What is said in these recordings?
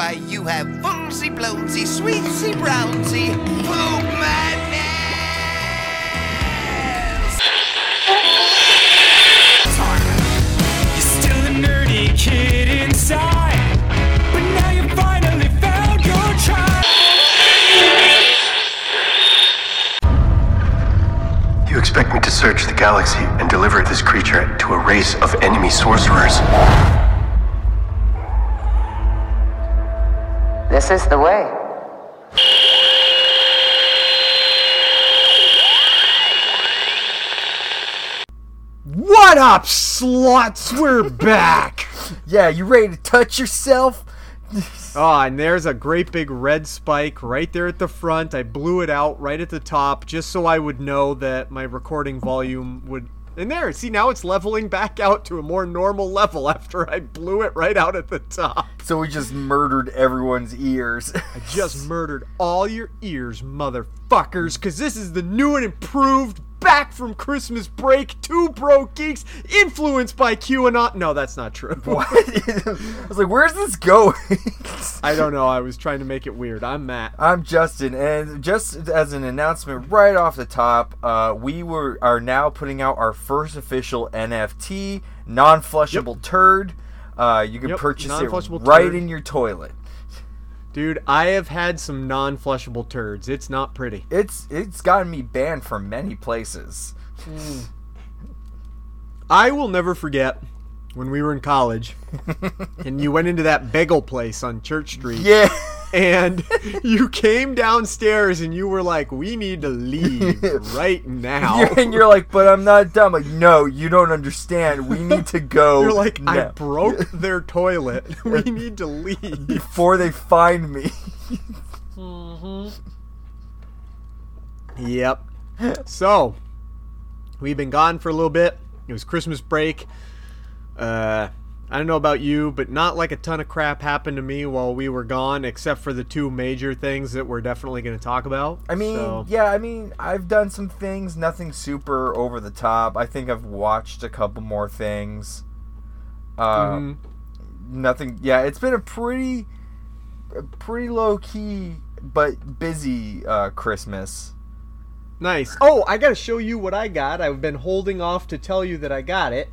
why you have fullsy blownsy, sweetsy brownsy, poop madness! You're still a nerdy kid inside, but now you finally found your tribe. You expect me to search the galaxy and deliver this creature to a race of enemy sorcerers? This is the way. What up, sluts? We're back. Yeah, you ready to touch yourself? oh, and there's a great big red spike right there at the front. I blew it out right at the top just so I would know that my recording volume would. And there, see, now it's leveling back out to a more normal level after I blew it right out at the top. So we just murdered everyone's ears. I just murdered all your ears, motherfuckers, because this is the new and improved back from Christmas break, two broke geeks, influenced by QAnon. No, that's not true. what? I was like, where's this going? I don't know. I was trying to make it weird. I'm Matt. I'm Justin, and just as an announcement right off the top, uh, we were are now putting out our first official NFT, non-flushable turd. Uh, you can Yep, purchase it right turd. in your toilet. Dude, I have had some non-flushable turds. It's not pretty. It's it's gotten me banned from many places. I will never forget when we were in college and you went into that bagel place on Church Street. Yeah. And you came downstairs and you were like, "We need to leave right now." You're- and you're like, but I'm not dumb. Like, no, you don't understand. We need to go. You're like, I broke their toilet. We need to leave. before they find me. Yep. So, we've been gone for a little bit. It was Christmas break. Uh, I don't know about you, but not like a ton of crap happened to me while we were gone, except for the two major things that we're definitely going to talk about. I mean, So- yeah, I mean, I've done some things, nothing super over the top. I think I've watched a couple more things. Uh, Mhm. Nothing. Yeah, it's been a pretty, a pretty low key but busy uh, Christmas. Nice. Oh, I gotta show you what I got. I've been holding off to tell you that I got it,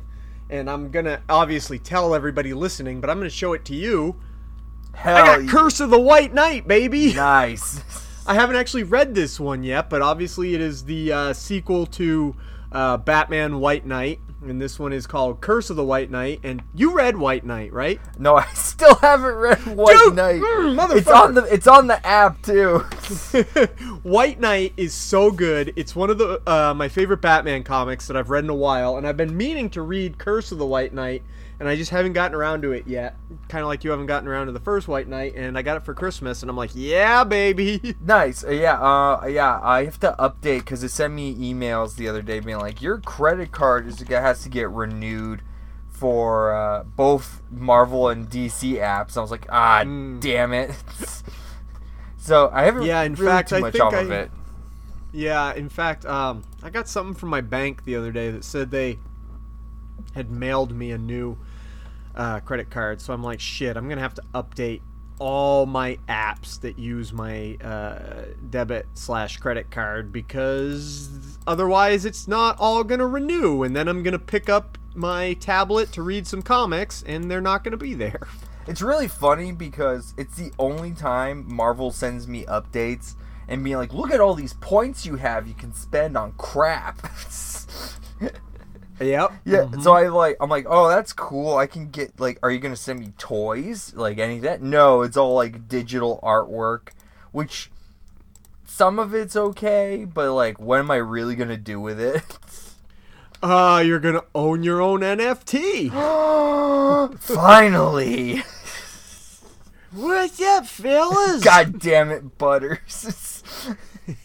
and I'm gonna obviously tell everybody listening, but I'm gonna show it to you. Hell, I got yeah. Curse of the White Knight, baby. nice. I haven't actually read this one yet, but obviously it is the uh, sequel to uh, Batman White Knight, and this one is called Curse of the White Knight. And you read White Knight, right? no, I still haven't read White Dude, Knight. mm, it's on the it's on the app too. White Knight is so good. It's one of the uh, my favorite Batman comics that I've read in a while, and I've been meaning to read Curse of the White Knight, and I just haven't gotten around to it yet. Kind of like you haven't gotten around to the first White Knight, and I got it for Christmas, and I'm like, yeah, baby. Nice. Uh, yeah. Uh. Yeah. I have to update because it sent me emails the other day being like, your credit card is has to get renewed for uh, both Marvel and DC apps. I was like, ah, Mm. damn it. so I haven't. Yeah, in really fact, too I much think off of I- it. Yeah, in fact, um, I got something from my bank the other day that said they had mailed me a new uh, credit card. So I'm like, shit, I'm gonna have to update all my apps that use my uh, debit slash credit card because otherwise it's not all gonna renew, and then I'm gonna pick up my tablet to read some comics, and they're not gonna be there. It's really funny because it's the only time Marvel sends me updates and being like, look at all these points you have you can spend on crap. Yep. Yeah, so I like I'm like, oh, that's cool. I can get like, are you gonna send me toys, like any of that? No, it's all like digital artwork, which some of it's okay, but like, what am I really gonna do with it? Uh, you're gonna own your own NFT. Finally, What's up, fellas? god damn it, Butters.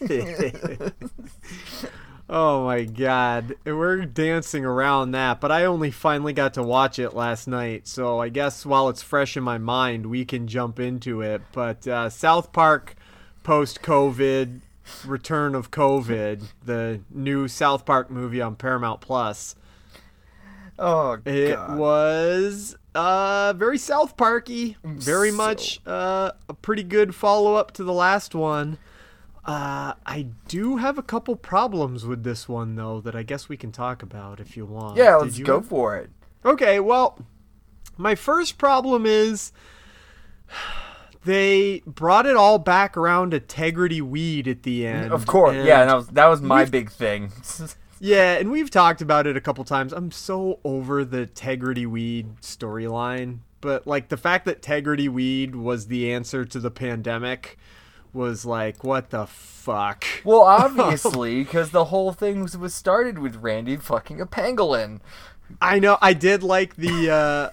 oh my god. We're dancing around that, but I only finally got to watch it last night, so I guess while it's fresh in my mind, we can jump into it. But uh, South Park post COVID, Return of COVID, the new South Park movie on Paramount Plus. oh It was uh, very South Parky, very So- much uh, a pretty good follow up to the last one. Uh, I do have a couple problems with this one though that I guess we can talk about if you want. Yeah, let's go have- for it. Okay, well, my first problem is they brought it all back around to Tegridy Weed at the end. Of course, and- yeah, that was that was my big thing. Yeah, and we've talked about it a couple times. I'm so over the Tegridy Weed storyline, but like the fact that Tegridy Weed was the answer to the pandemic was like, what the fuck? well, obviously, because the whole thing was, was started with Randy fucking a pangolin. I know. I did like the uh,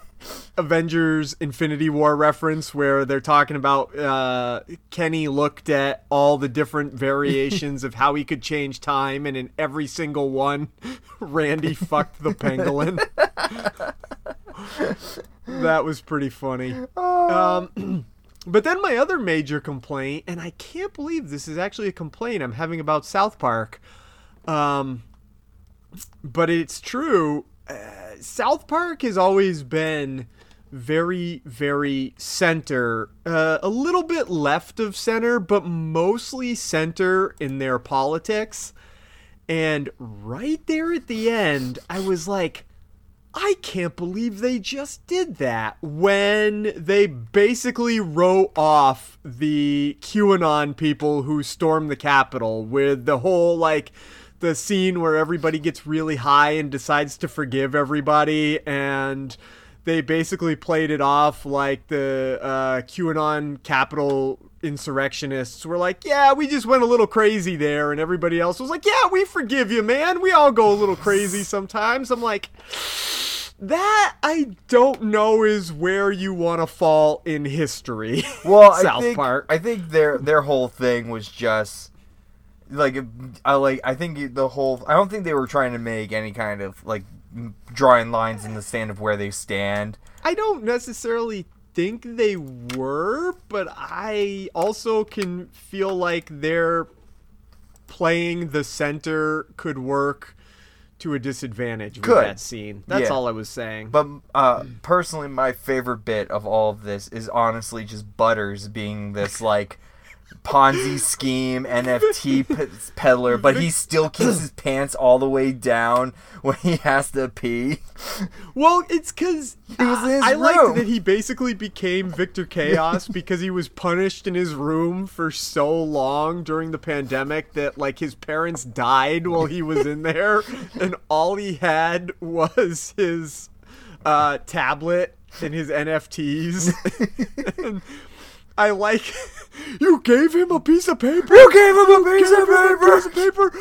Avengers Infinity War reference where they're talking about uh, Kenny looked at all the different variations of how he could change time, and in every single one, Randy fucked the pangolin. that was pretty funny. Um, but then my other major complaint, and I can't believe this is actually a complaint I'm having about South Park. Um, but it's true. Uh, South Park has always been very, very center, uh, a little bit left of center, but mostly center in their politics. And right there at the end, I was like, I can't believe they just did that when they basically wrote off the QAnon people who stormed the Capitol with the whole like the scene where everybody gets really high and decides to forgive everybody and they basically played it off like the uh, QAnon Capitol insurrectionists were like, yeah, we just went a little crazy there, and everybody else was like, yeah, we forgive you, man. We all go a little crazy sometimes. I'm like, that I don't know is where you want to fall in history. Well, South I think Park. I think their their whole thing was just like I like I think the whole I don't think they were trying to make any kind of like drawing lines in the sand of where they stand. I don't necessarily think they were, but I also can feel like their playing the center could work to a disadvantage with Could. that scene. That's Yeah. all I was saying. But uh, personally, my favorite bit of all of this is honestly just Butters being this like Ponzi scheme NFT peddler, but he still keeps his pants all the way down when he has to pee. Well, it's because He was in his I room. liked that he basically became Victor Chaos because he was punished in his room for so long during the pandemic that like his parents died while he was in there, and all he had was his uh, tablet and his NFTs. and I like you gave him a piece of paper. You gave him a piece Gave of him a paper. piece of paper.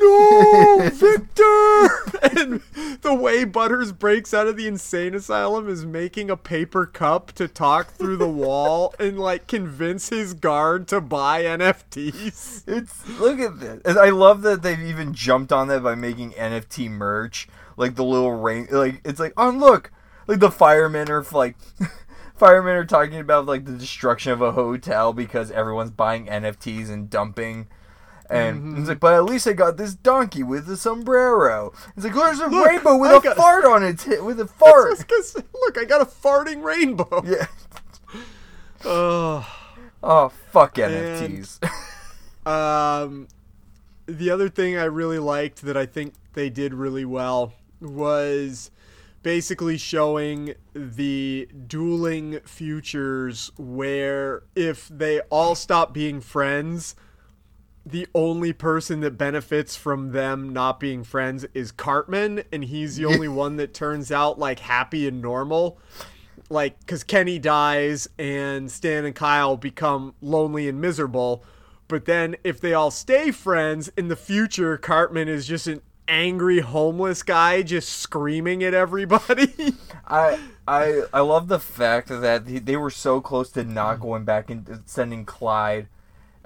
No, Victor. and the way Butters breaks out of the insane asylum is making a paper cup to talk through the wall and like convince his guard to buy NFTs. It's look at this. And I love that they've even jumped on that by making NFT merch, like the little rain. Like it's like, oh look, like the firemen are like, firemen are talking about like the destruction of a hotel because everyone's buying NFTs and dumping. And Mm-hmm. it's like, but at least I got this donkey with a sombrero. It's like, there's a Look, rainbow with I a got- fart on its hit with a fart. Look, I got a farting rainbow. yeah. Ugh. Oh fuck And- NFTs. Um, the other thing I really liked that I think they did really well was basically showing the dueling futures where if they all stop being friends, the only person that benefits from them not being friends is Cartman, and he's the only one that turns out like happy and normal. Like, because Kenny dies and Stan and Kyle become lonely and miserable. But then, if they all stay friends, in the future, Cartman is just an angry homeless guy just screaming at everybody. I I I love the fact that they were so close to not going back and sending Clyde,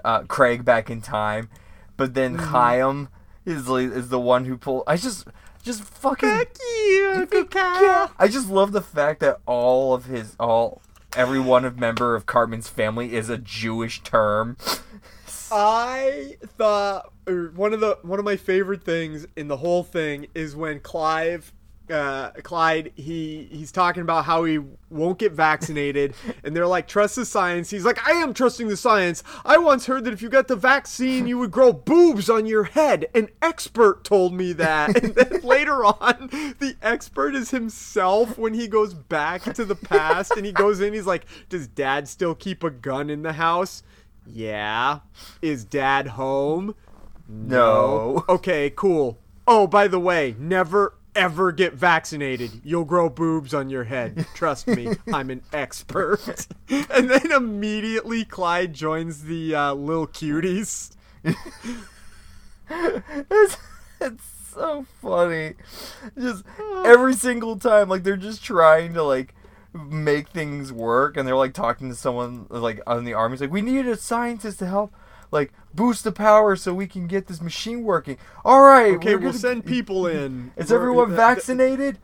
uh, Craig back in time, but then Chaim is is the one who pulled. I just just fucking Fuck you, Kyle. I just love the fact that all of his all every one of member of Cartman's family is a Jewish term. I thought one of the one of my favorite things in the whole thing is when Clive uh, Clyde, he he's talking about how he won't get vaccinated, and they're like, "Trust the science." He's like, "I am trusting the science. I once heard that if you got the vaccine, you would grow boobs on your head. An expert told me that." And then later on, the expert is himself when he goes back to the past, and he goes in. He's like, "Does Dad still keep a gun in the house?" Yeah. Is Dad home? No. Okay, cool. Oh, by the way, never ever get vaccinated. You'll grow boobs on your head. Trust me, I'm an expert. and then immediately Clyde joins the uh, little cuties. it's, it's so funny. Just every single time, like they're just trying to like make things work, and they're like talking to someone like on the army. It's like we need a scientist to help. Like boost the power so we can get this machine working. All right, Okay, we'll gonna- send people in. Is We're- everyone th- vaccinated?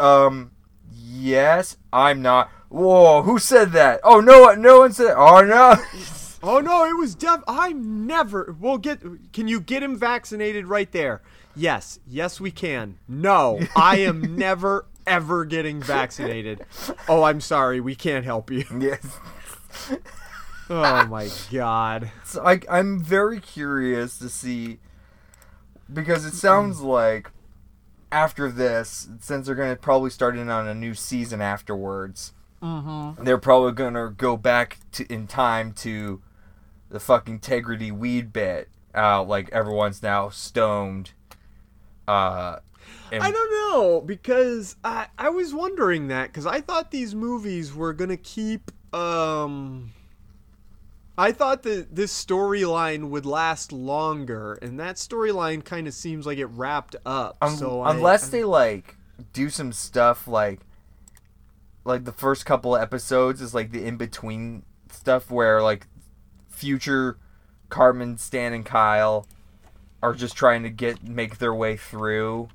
Um, yes. I'm not. Whoa, who said that? Oh no, no one said. Oh no. Oh no, it was Dev. I'm never. We'll get. Can you get him vaccinated right there? Yes, yes, we can. No, I am never ever getting vaccinated. Oh, I'm sorry, we can't help you. yes. Oh my god. So I, I'm very curious to see because it sounds like after this, since they're going to probably start in on a new season afterwards, they're probably going to go back to in time to the fucking integrity weed bit. Uh, like everyone's now stoned. Uh, and I don't know because I I was wondering that because I thought these movies were gonna keep um. I thought that this storyline would last longer, and that storyline kind of seems like it wrapped up. Un- so unless I'm- they like do some stuff like like the first couple of episodes is like the in between stuff where like future Cartman, Stan, and Kyle are just trying to get make their way through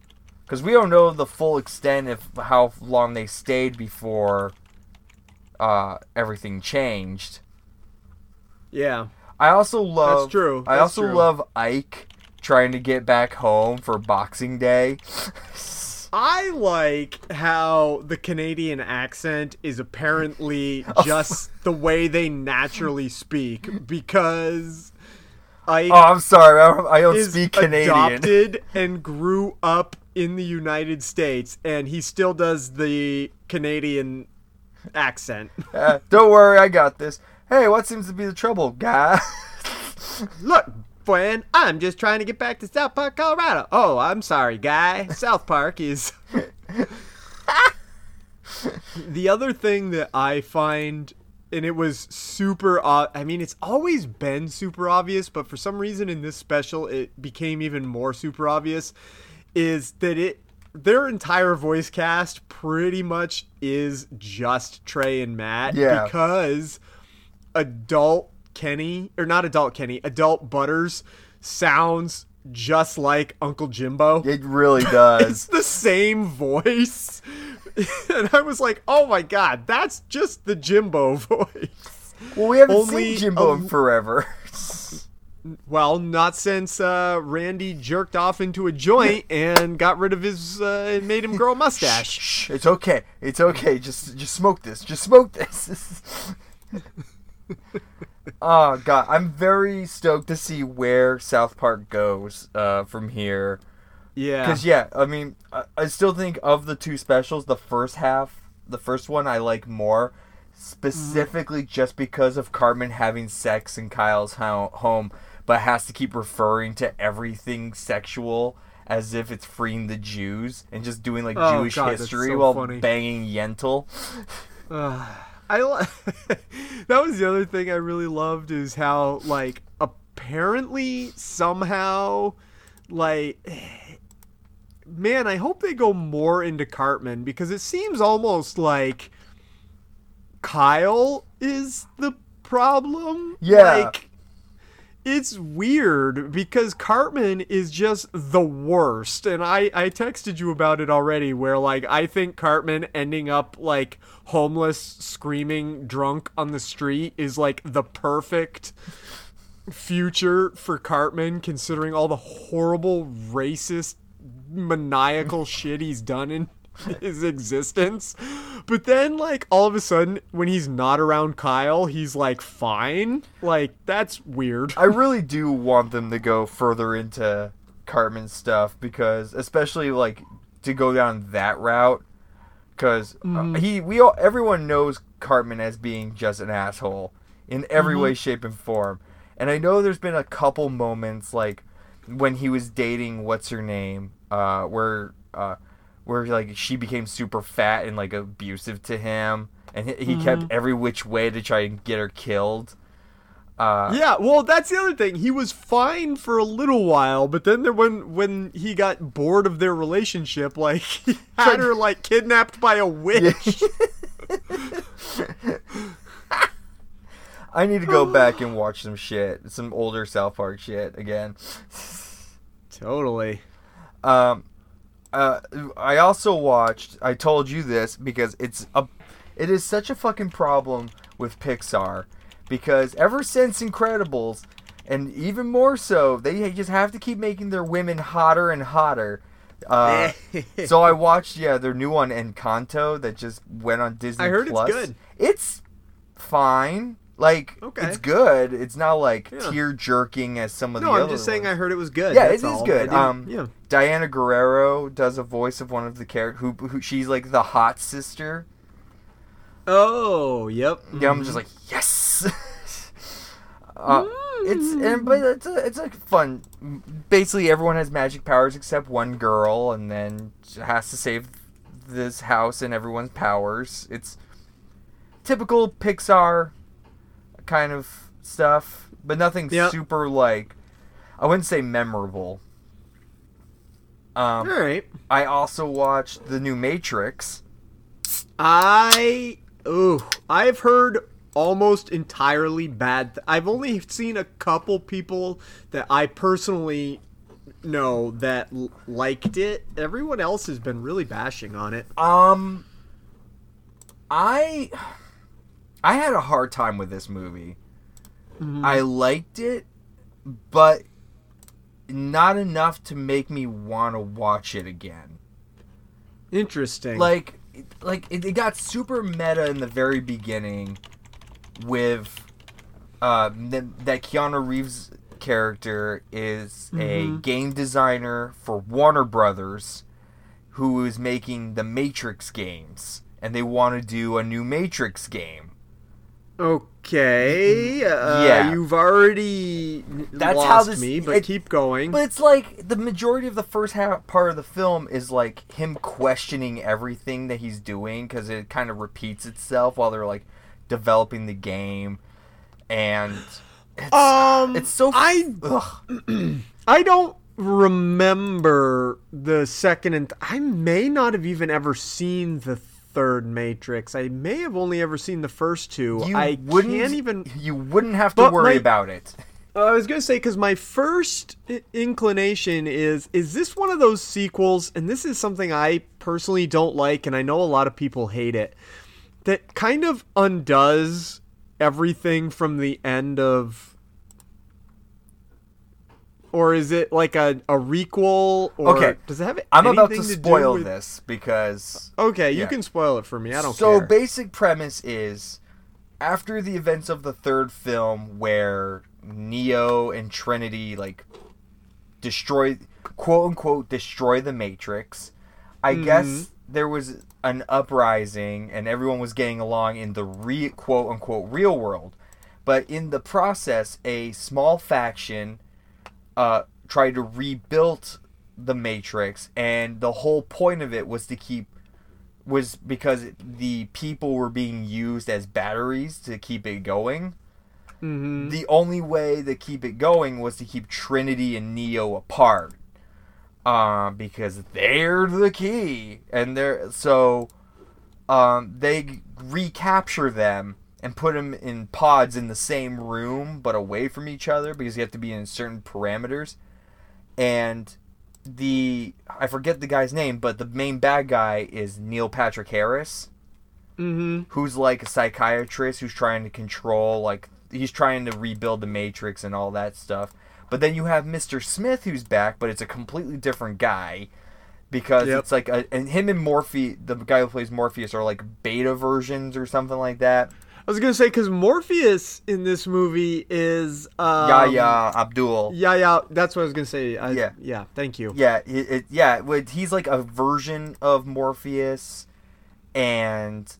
because we don't know the full extent of how long they stayed before uh, everything changed. Yeah, I also love. That's true. That's I also true. love Ike trying to get back home for Boxing Day. I like how the Canadian accent is apparently just the way they naturally speak because I Oh, I'm sorry. I don't, I don't is speak Canadian. adopted and grew up in the United States, and he still does the Canadian accent. Uh, don't worry, I got this. Hey, what seems to be the trouble, guy? Look, friend, I'm just trying to get back to South Park, Colorado. Oh, I'm sorry, guy. South Park is. the other thing that I find, and it was super. Uh, I mean, it's always been super obvious, but for some reason in this special, it became even more super obvious. Is that it? Their entire voice cast pretty much is just Trey and Matt Yeah. because adult Kenny or not adult Kenny, adult Butters sounds just like Uncle Jimbo. it really does. It's the same voice. and I was like, "Oh my god, that's just the Jimbo voice." well, we haven't only seen Jimbo a- in forever. Well, not since uh, Randy jerked off into a joint and got rid of his uh, and made him grow a mustache. Shh, it's okay. It's okay. Just just smoke this. Just smoke this. oh god, I'm very stoked to see where South Park goes uh, from here. Yeah. Because yeah, I mean, I, I still think of the two specials, the first half, the first one I like more, specifically just because of Cartman having sex in Kyle's ho- home, but has to keep referring to everything sexual as if it's freeing the Jews and just doing like Oh, Jewish God, history so while funny. banging Yentl. I that was the other thing I really loved is how like apparently somehow like man I hope they go more into Cartman because it seems almost like Kyle is the problem Yeah. like it's weird because Cartman is just the worst. And I, I texted you about it already where like I think Cartman ending up like homeless, screaming drunk on the street is like the perfect future for Cartman considering all the horrible racist maniacal shit he's done in his existence. But then, like, all of a sudden, when he's not around Kyle, he's like fine. Like, that's weird. I really do want them to go further into Cartman's stuff because, especially like to go down that route, because he we all everyone knows Cartman as being just an asshole in every way, shape, and form. And I know there's been a couple moments like when he was dating what's her name, uh, where uh, where like she became super fat and like abusive to him, and he, he kept every which way to try and get her killed. Uh, Yeah, well, that's the other thing. He was fine for a little while, but then there, when when he got bored of their relationship, like he had her like kidnapped by a witch. I need to go back and watch some shit, some older South Park shit again. totally. Um, uh, I also watched. I told you this because it's a, it is such a fucking problem with Pixar, because ever since Incredibles, and even more so, they just have to keep making their women hotter and hotter. Uh, so I watched yeah their new one Encanto that just went on Disney. I heard it's good. It's fine. Like Okay. it's good. It's not like Yeah. tear jerking as some of No, the No, I'm other just saying ones. I heard it was good. Yeah, that's it is all. good. Um, yeah. Diane Guerrero does a voice of one of the characters who, who she's like the hot sister. Oh, yep. Yeah, I'm just like yes. uh, It's and but it's a, it's a fun. Basically, everyone has magic powers except one girl, and then has to save this house and everyone's powers. It's typical Pixar kind of stuff, but nothing Yeah. super like. I wouldn't say memorable. Um, All right. I also watched the new Matrix. I ooh, I've heard almost entirely bad. Th- I've only seen a couple people that I personally know that l- liked it. Everyone else has been really bashing on it. Um, I I had a hard time with this movie. I liked it, but not enough to make me want to watch it again. Interesting. Like, like it, it got super meta in the very beginning with uh, th- that Keanu Reeves character is a game designer for Warner Brothers who is making the Matrix games and they want to do a new Matrix game. Okay, uh, Yeah. you've already That's lost how this- me, but it- keep going. But it's like the majority of the first half part of the film is like him questioning everything that he's doing because it kind of repeats itself while they're like developing the game, and it's, um, it's so I. I don't remember the second and I may not have even ever seen the third Matrix. I may have only ever seen the first two. you I wouldn't can't even. you wouldn't have to worry my- about it. I was gonna say because my first inclination is is this one of those sequels, and this is something I personally don't like, and I know a lot of people hate it. That kind of undoes everything from the end of. Or is it like a, a requel? Or Okay, does it have I'm about to do spoil with- this because Okay, you can spoil it for me. I don't care. so care. basic premise is after the events of the third film where Neo and Trinity like destroy quote unquote destroy the Matrix, I mm-hmm. guess there was an uprising and everyone was getting along in the re quote unquote real world. But in the process, a small faction uh, tried to rebuild the Matrix, and the whole point of it was to keep was because the people were being used as batteries to keep it going. Mhm. The only way to keep it going was to keep Trinity and Neo apart, uh, because they're the key, and they're so um, they recapture them and put them in pods in the same room but away from each other because you have to be in certain parameters, and the I forget the guy's name, but the main bad guy is Neil Patrick Harris Mm-hmm. who's like a psychiatrist who's trying to control like he's trying to rebuild the matrix and all that stuff but then you have mr smith who's back but it's a completely different guy because Yep. it's like a, and him and Morphe, the guy who plays Morpheus, are like beta versions or something like that. I was gonna say because Morpheus in this movie is um, Yahya Abdul. Yeah, yeah, that's what I was gonna say. I, Yeah. yeah. Thank you. Yeah, it, it, yeah. what- He's like a version of Morpheus, and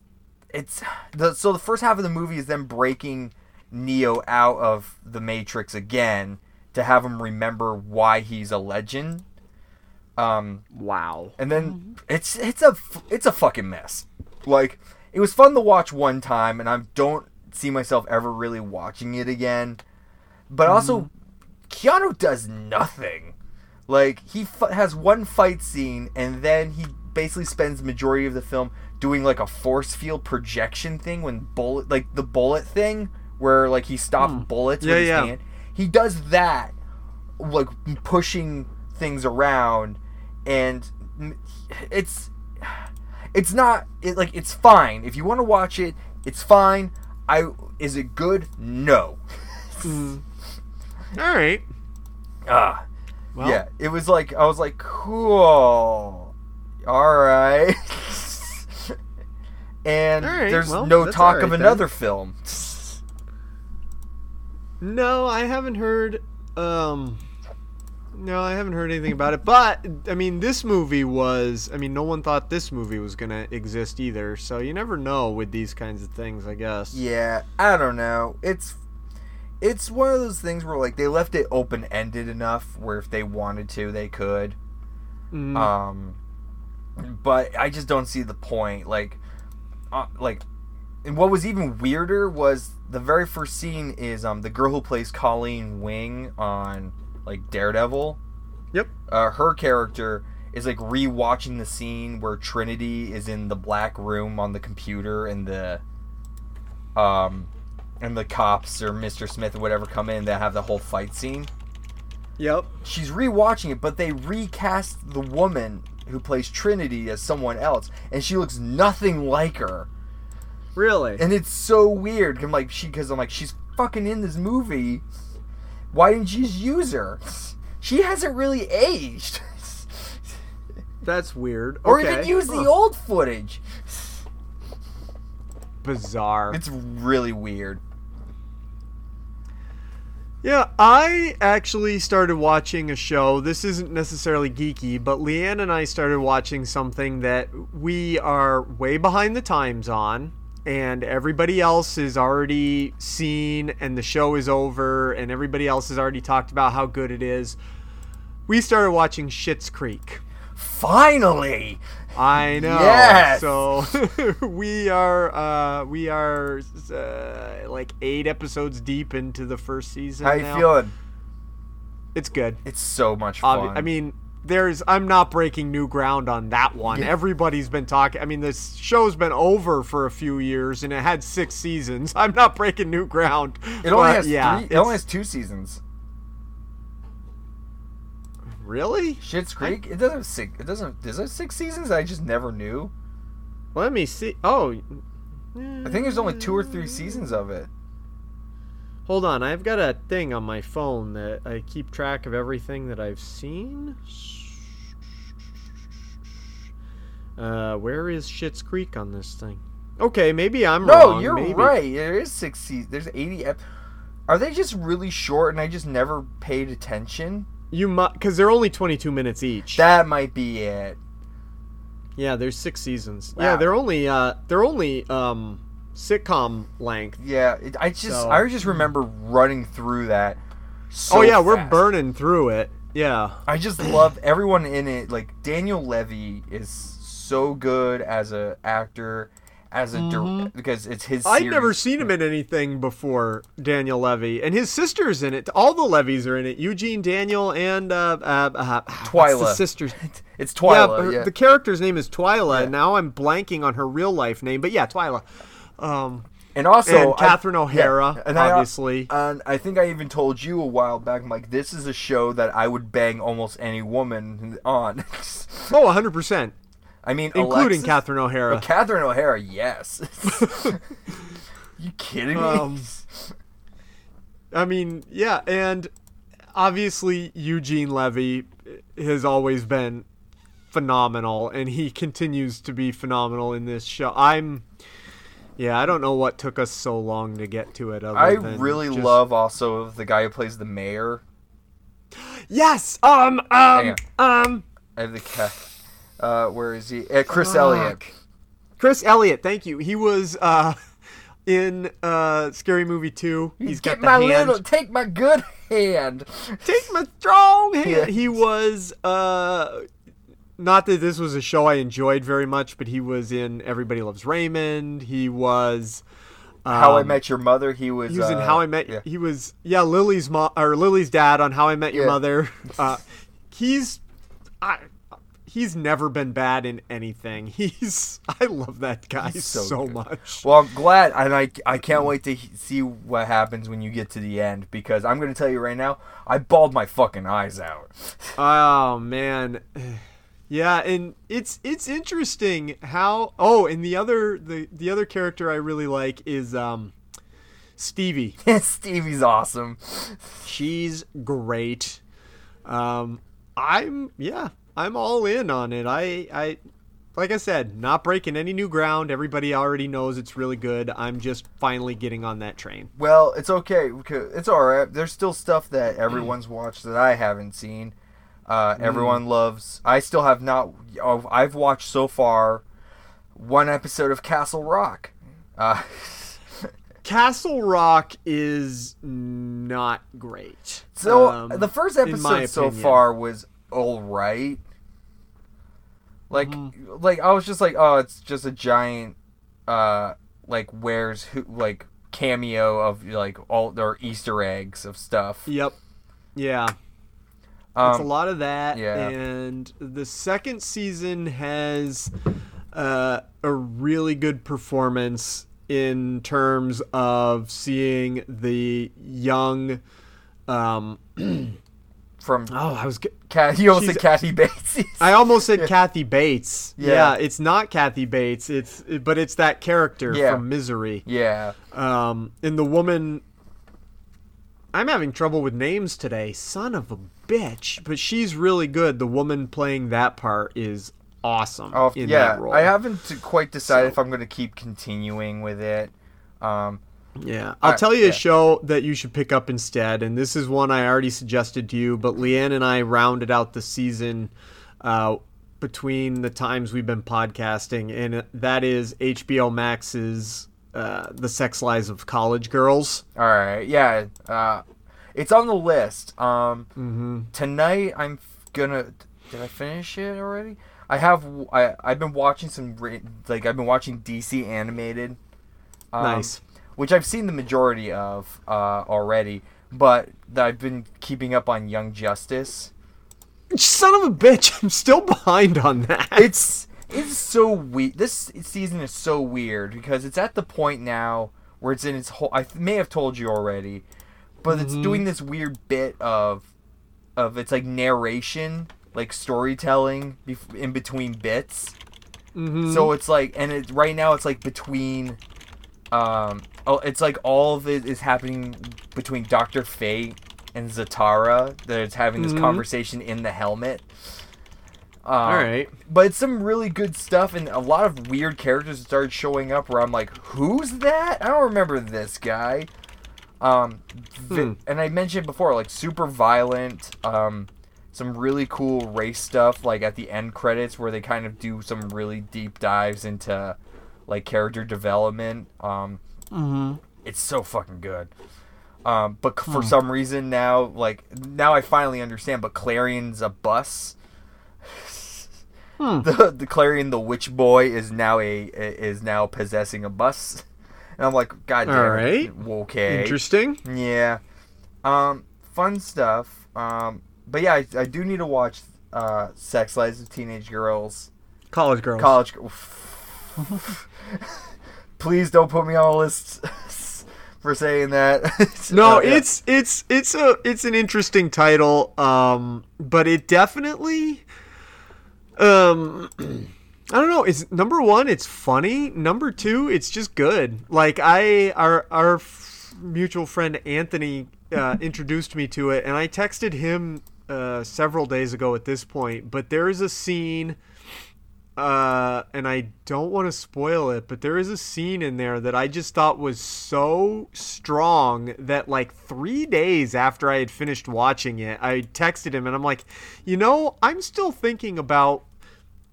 it's the so the first half of the movie is them breaking Neo out of the Matrix again to have him remember why he's a legend. Um, Wow. and then it's it's a it's a fucking mess. Like it was fun to watch one time, and I don't see myself ever really watching it again. But also, Keanu does nothing. Like he f- has one fight scene, and then he basically spends the majority of the film doing like a force field projection thing when bullet, like the bullet thing, where like he stops bullets Yeah, with his yeah. hand. He does that, like pushing things around, and mm, it's it's not it, like it's fine if you want to watch it. It's fine. I is it good? No. All right. Ah. Well, yeah, it was like I was like, cool, all right. and All right, there's well, no talk all of right another film. No, I haven't heard. Um, no, I haven't heard anything about it. But I mean, this movie was. I mean, no one thought this movie was gonna exist either. So you never know with these kinds of things, I guess. Yeah, I don't know. It's it's one of those things where like they left it open ended enough where if they wanted to, they could. Mm, Um, but I just don't see the point. Like, uh, like, and what was even weirder was the very first scene is um the girl who plays Colleen Wing on like Daredevil. Yep. Uh, her character is like rewatching the scene where Trinity is in the black room on the computer and the um and the cops or Mr. Smith or whatever come in that have the whole fight scene Yep. she's rewatching it, but they recast the woman who plays Trinity as someone else, and she looks nothing like her. Really? And it's so weird. I'm like, she, because I'm like, she's fucking in this movie. Why didn't you use her? She hasn't really aged. That's weird. or Okay. even use the old footage. Bizarre. It's really weird. Yeah, I actually started watching a show. This isn't necessarily geeky, but Leanne and I started watching something that we are way behind the times on, and everybody else is already seen, and the show is over, and everybody else has already talked about how good it is. We started watching Schitts Creek. Finally! I know. Yes! So we are uh, we are uh, like eight episodes deep into the first season. How you now. feeling? It's good. It's so much fun. Obvi- I mean, there's I'm not breaking new ground on that one. Everybody's been talking. I mean, this show's been over for a few years and it had six seasons. I'm not breaking new ground. it only But, has yeah, three. It only has two seasons. really. Schitt's Creek. It doesn't have six. It doesn't. Does it six seasons? I just never knew. Let me see. Oh, I think there's only two or three seasons of it. Hold on. I've got a thing on my phone that I keep track of everything that I've seen. Uh, where is Schitt's Creek on this thing? Okay, maybe I'm No, wrong. you're maybe. right. There is six seasons. There's 80 ep- Are they just really short and I just never paid attention? You might, because they're only 22 minutes each. That might be it. Yeah, there's six seasons. Wow. Yeah, they're only uh they're only um sitcom length. Yeah, it, I just So- I just remember running through that. So oh yeah, we're burning through it. Yeah. I just love everyone in it. Like Daniel Levy is so good as a actor, as a dir- because it's his. I've never seen him in anything before, Daniel Levy, and his sister's in it. All the Levies are in it. Eugene, Daniel, and uh, uh, uh what's the Twyla. sisters. It's yeah, Twyla. her- Yeah, the character's name is Twyla, Yeah. and now I'm blanking on her real life name, but yeah, Twyla. Um, and also and I- Catherine yeah, O'Hara, and I- obviously. and I think I even told you a while back. I'm like, this is a show that I would bang almost any woman on. oh, 100 percent, I mean, including Alexis- Catherine O'Hara. Oh, Catherine O'Hara, yes. you kidding me? Um, I mean, yeah, and obviously Eugene Levy has always been phenomenal, and he continues to be phenomenal in this show. I'm, yeah, I don't know what took us so long to get to it. Other I really just- love also the guy who plays the mayor. Yes. Um. Um. Um. I have the cat. Uh, where is he? Uh, Chris Elliott. Chris Elliott. Thank you. He was uh in uh Scary Movie Two. He's Get got the my hand. little, take my good hand. Take my strong hand. Yeah. He was uh not that this was a show I enjoyed very much, but he was in Everybody Loves Raymond. He was How I um, Met Your Mother. He was. He was in uh, How I Met. yeah. He was yeah Lily's mom or Lily's dad on How I Met Your Yeah. Mother. Uh, he's I. He's never been bad in anything. He's I love that guy so, so much. Well, I'm glad, and I, I can't wait to see what happens when you get to the end because I'm going to tell you right now, I bawled my fucking eyes out. Oh man. Yeah, and it's it's interesting how oh, and the other the the other character I really like is um Stevie. Stevie's awesome. She's great. Um I'm yeah, I'm all in on it. I I like I said, not breaking any new ground. Everybody already knows it's really good. I'm just finally getting on that train. Well, it's okay. It's all right. There's still stuff that everyone's watched that I haven't seen. Uh, Mm. everyone loves. I still have not. oh, I've watched so far one episode of Castle Rock. Uh, Castle Rock is not great. so Um, the first episode so far was all right. Like, Mm-hmm. like I was just like, oh, it's just a giant, uh, like where's who, like cameo of like all their Easter eggs of stuff. Yep. Yeah. Um, It's a lot of that. yeah. And the second season has uh, a really good performance in terms of seeing the young. Um, from oh, I was. Cat, you almost said Kathy Bates. I almost said Kathy Bates. Yeah. Yeah. it's not Kathy Bates. It's but it's that character Yeah. from Misery. yeah, Um, and the woman. I'm having trouble with names today. Son of a bitch. But she's really good. The woman playing that part is awesome. oh in yeah. that role. I haven't quite decided So- if I'm going to keep continuing with it. Um, Yeah, I'll I- tell you yeah. a show that you should pick up instead, and this is one I already suggested to you. But Leanne and I rounded out the season uh, between the times we've been podcasting, and that is HBO Max's uh, "The Sex Lives of College Girls." all right, yeah. Uh, it's on the list. Um, Mm-hmm. tonight I'm gonna. Did I finish it already? I have. I I've been watching some like I've been watching DC animated. Um, Nice. Which I've seen the majority of uh, already, but I've been keeping up on Young Justice. Son of a bitch! I'm still behind on that. it's it's so weird. This season is so weird because it's at the point now where it's in its whole. I may have told you already, but it's doing this weird bit of of it's like narration, like storytelling bef- in between bits. Mhm. So it's like, and it right now it's like between, um, oh, it's like all of it is happening between Doctor Fate and Zatara. That it's having this conversation in the helmet. Um, All right. but it's some really good stuff and a lot of weird characters started showing up where I'm like, who's that? I don't remember this guy. Um, Hmm. and I mentioned before, like super violent. Um, some really cool race stuff, like at the end credits where they kind of do some really deep dives into like character development. Um, it's so fucking good. Um, but c- for some reason now, like now I finally understand. But Klarion's a bus. The the Klarion the Witch Boy is now a is now possessing a bus, and I'm like, God damn All it. okay, Interesting. yeah, um, fun stuff. Um, but yeah, I, I do need to watch uh, Sex Lives of Teenage Girls, College girls. College. Please don't put me on a list for saying that. No, Uh, yeah. it's it's it's a it's an interesting title, um, but it definitely, um, I don't know. It's number one, it's funny. Number two, it's just good. Like I, our our f- mutual friend Anthony uh, introduced me to it, and I texted him uh, several days ago at this point, but there is a scene, uh, and I don't want to spoil it, but there is a scene in there that I just thought was so strong that like three days after I had finished watching it, I texted him and I'm like, you know, I'm still thinking about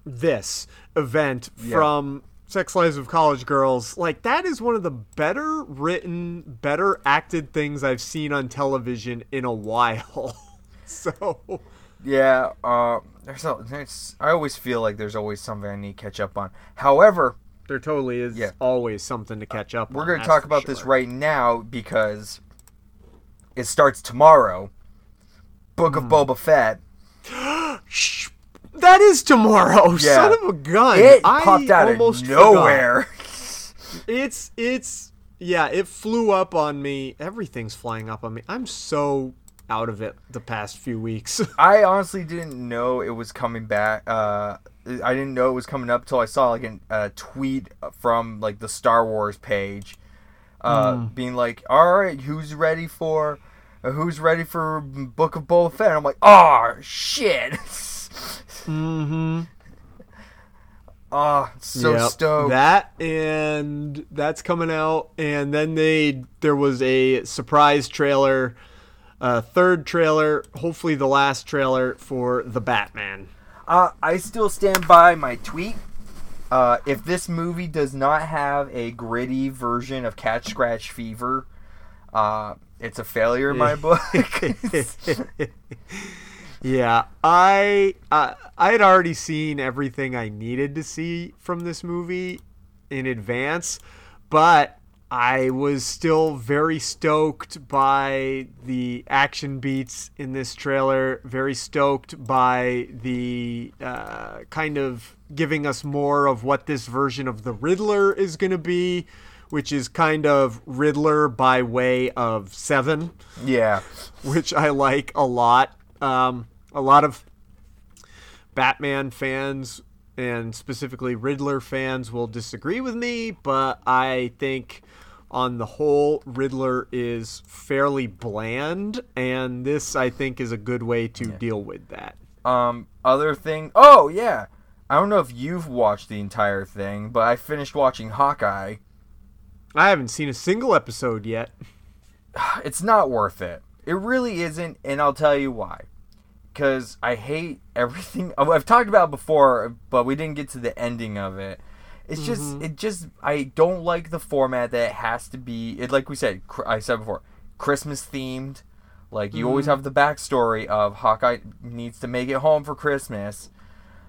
this event from Sex Lives of College Girls. Like that is one of the better written, better acted things I've seen on television in a while. so Yeah, uh, there's, a, there's I always feel like there's always something I need to catch up on. However, there totally is Yeah. always something to catch up on. we're going to talk about this right now because it starts tomorrow. Book Hmm. of Boba Fett. That is tomorrow. Yeah. Son of a gun. It I popped out of almost forgot. nowhere. It's it's yeah, it flew up on me. Everything's flying up on me. I'm so out of it the past few weeks. I honestly didn't know it was coming back. Uh, I didn't know it was coming up until I saw like an- a tweet from like the Star Wars page, uh, Hmm. being like, "All right, who's ready for, uh, who's ready for Book of Boba Fett?" And I'm like, "Oh shit!" mm-hmm. Oh, so Yep. stoked. That and that's coming out, and then they there was a surprise trailer, uh, third trailer, hopefully the last trailer for the Batman. Uh, I still stand by my tweet. Uh, if this movie does not have a gritty version of Cat Scratch Fever, uh, it's a failure in my book. Yeah, I uh, I had already seen everything I needed to see from this movie in advance, but I was still very stoked by the action beats in this trailer. Very stoked by the uh, kind of giving us more of what this version of the Riddler is going to be, which is kind of Riddler by way of Seven yeah. which I like a lot. Um, a lot of Batman fans and specifically Riddler fans will disagree with me, but I think on the whole, Riddler is fairly bland, and this I think is a good way to deal with that. Um, other thing. Oh yeah. I don't know if you've watched the entire thing, but I finished watching Hawkeye. I haven't seen a single episode yet. It's not worth it. It really isn't, and I'll tell you why. Because I hate everything. I've talked about it before, but we didn't get to the ending of it. It's just, mm-hmm. it just, I don't like the format that it has to be. It like we said, cr- I said before, Christmas themed. Like you always have mm. the backstory of Hawkeye needs to make it home for Christmas.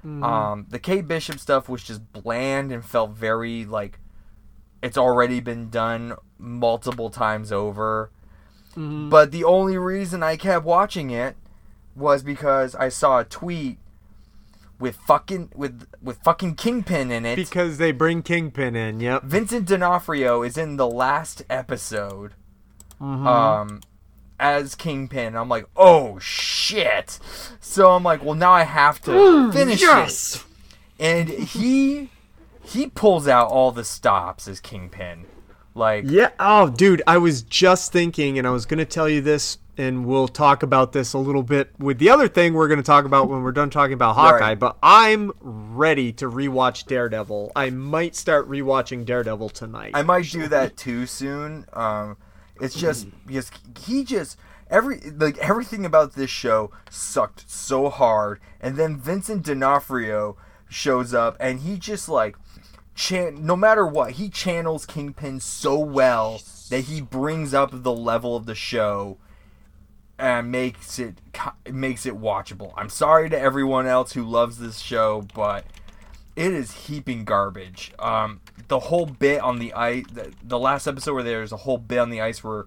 Mm-hmm. Um, the Kate Bishop stuff was just bland and felt very like it's already been done multiple times over. Mm-hmm. But the only reason I kept watching it was because I saw a tweet with fucking with with fucking Kingpin in it. Because they bring Kingpin in, yep. Vincent D'Onofrio is in the last episode Mm-hmm. um as Kingpin. I'm like, "Oh shit." So I'm like, "Well, now I have to finish it." And he he pulls out all the stops as Kingpin. Like Yeah. Oh, dude, I was just thinking, and I was going to tell you this, and we'll talk about this a little bit with the other thing we're going to talk about when we're done talking about Hawkeye. Right. But I'm ready to rewatch Daredevil. I might start rewatching Daredevil tonight. I might do that too soon. Um, it's just because he just every like everything about this show sucked so hard, and then Vincent D'Onofrio shows up, and he just like chan- no matter what he channels Kingpin so well that he brings up the level of the show and makes it makes it watchable. I'm sorry to everyone else who loves this show, but it is heaping garbage. Um, the whole bit on the ice, the, the last episode where there's a whole bit on the ice where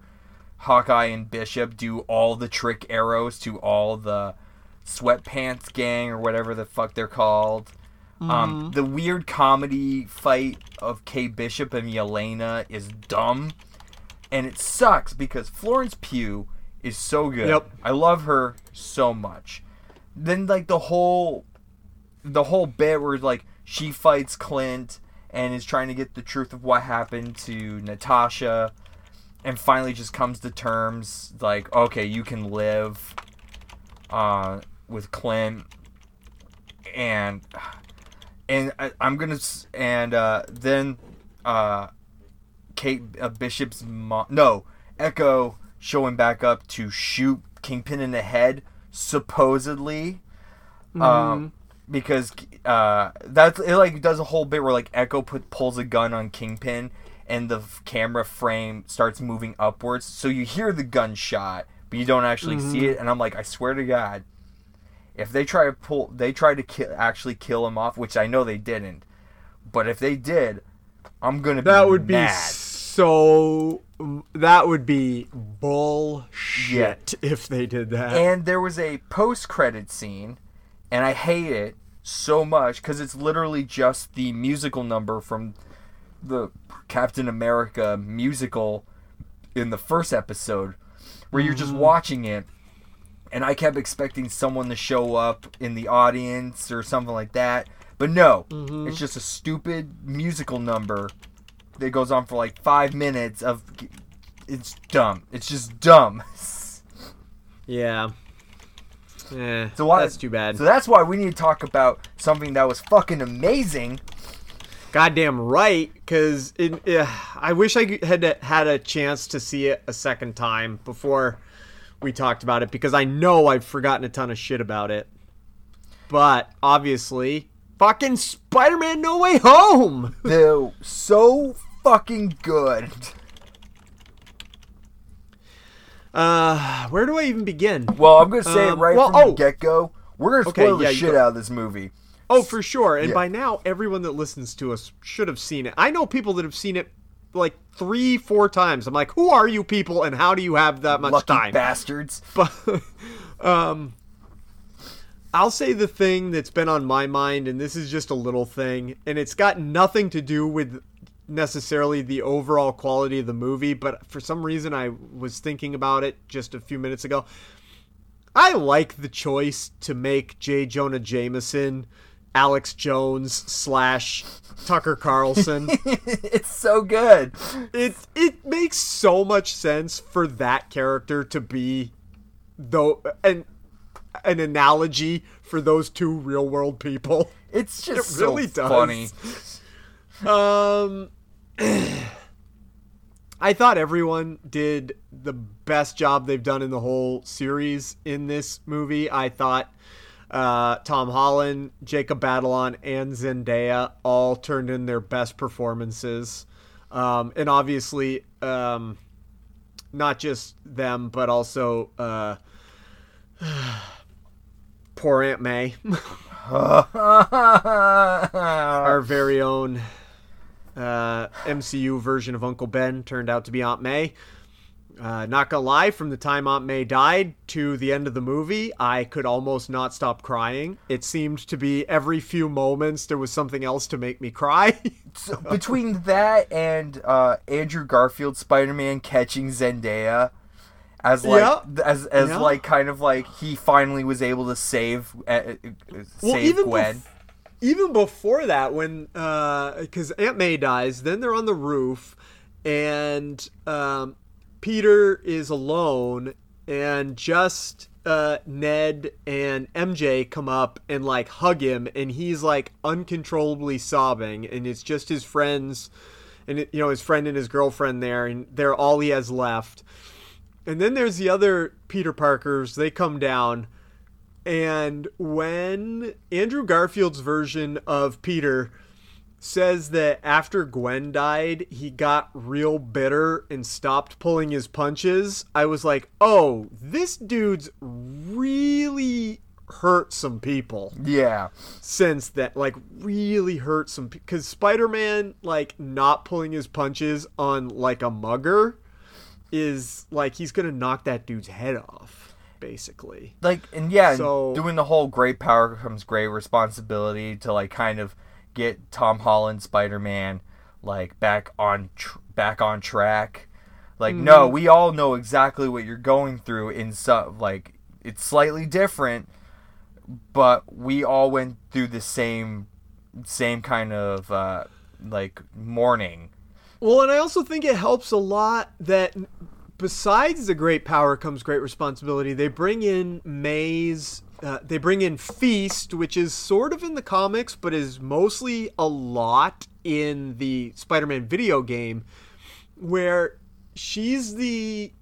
Hawkeye and Bishop do all the trick arrows to all the sweatpants gang or whatever the fuck they're called. Um, the weird comedy fight of K Bishop and Yelena is dumb, and it sucks because Florence Pugh is so good. Yep. I love her so much. Then like the whole the whole bit where like she fights Clint and is trying to get the truth of what happened to Natasha and finally just comes to terms like okay you can live uh, with Clint, and and I, I'm gonna s- and uh, then uh, Kate uh, Bishop's mom, no Echo showing back up to shoot Kingpin in the head, supposedly, um, because uh, that's it. Like does a whole bit where like Echo put pulls a gun on Kingpin, and the camera frame starts moving upwards, so you hear the gunshot, but you don't actually see it. And I'm like, I swear to God, if they try to pull, they try to kill, actually kill him off, which I know they didn't. But if they did, I'm gonna be That would be mad. So. That would be bullshit if they did that. And there was a post-credit scene, and I hate it so much because it's literally just the musical number from the Captain America musical in the first episode, where you're just mm. watching it, and I kept expecting someone to show up in the audience or something like that, but no, mm-hmm. it's just a stupid musical number that goes on for like five minutes of. It's dumb. It's just dumb. yeah. Eh, So why, that's too bad. So that's why we need to talk about something that was fucking amazing. Goddamn right, because eh, I wish I had had a chance to see it a second time before we talked about it because I know I've forgotten a ton of shit about it. But obviously, fucking Spider-Man: No Way Home. They're so fucking good. Uh, where do I even begin? Well, I'm gonna say Um, it right well, from oh. the get go. We're gonna Okay, spoil yeah, the shit out of this movie. Oh, for sure. And Yeah. by now, everyone that listens to us should have seen it. I know people that have seen it like three, four times. I'm like, who are you people, and how do you have that much Lucky time? bastards. but um I'll say the thing that's been on my mind and this is just a little thing and it's got nothing to do with necessarily the overall quality of the movie but for some reason I was thinking about it just a few minutes ago I like the choice to make J. Jonah Jameson Alex Jones slash Tucker Carlson it's so good. it it makes so much sense for that character to be though an an analogy for those two real world people. It's just It really so does. funny. Um I thought everyone did the best job they've done in the whole series in this movie. I thought uh, Tom Holland, Jacob Batalon, and Zendaya all turned in their best performances. Um, and obviously, um, not just them, but also uh, poor Aunt May, our very own uh, MCU version of Uncle Ben turned out to be Aunt May. Uh, not gonna lie, from the time Aunt May died to the end of the movie, I could almost not stop crying. It seemed to be every few moments there was something else to make me cry. So, between that and uh, Andrew Garfield Spider-Man catching Zendaya as like Yeah. as as Yeah. like kind of like he finally was able to save uh, uh, Well, save Gwen. bef- even before that, when because Aunt May dies, then they're on the roof, and um, Peter is alone, and just uh, Ned and MJ come up and like hug him, and he's like uncontrollably sobbing, and it's just his friends, and you know his friend and his girlfriend there, and they're all he has left. And then there's the other Peter Parkers. They come down. And when Andrew Garfield's version of Peter says that after Gwen died, he got real bitter and stopped pulling his punches, I was like, oh, this dude's really hurt some people. Yeah, since that like really hurt some because spider-man like not pulling his punches on like a mugger is like he's gonna knock that dude's head off basically like and yeah, and So- doing the whole great power comes great responsibility to like kind of get Tom Holland Spider-Man like back on tr- back on track. Like no, Mm-hmm. we all know exactly what you're going through in some like it's slightly different, but we all went through the same same kind of uh like mourning. Well, and I also think it helps a lot that besides the great power comes great responsibility. They bring in Maze. Uh, they bring in Feast, which is sort of in the comics, but is mostly a lot in the Spider-Man video game, where she's the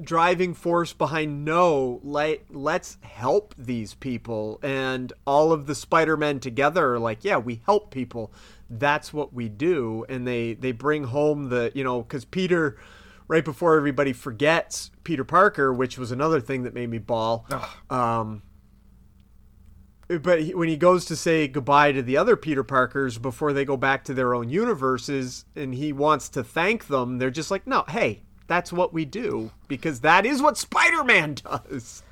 driving force behind no let let's help these people and all of the spider-men together are like yeah we help people that's what we do and they they bring home the you know because peter right before everybody forgets peter parker which was another thing that made me bawl um but he, when he goes to say goodbye to the other Peter Parkers before they go back to their own universes and he wants to thank them, they're just like, no, hey, that's what we do because that is what Spider Man does.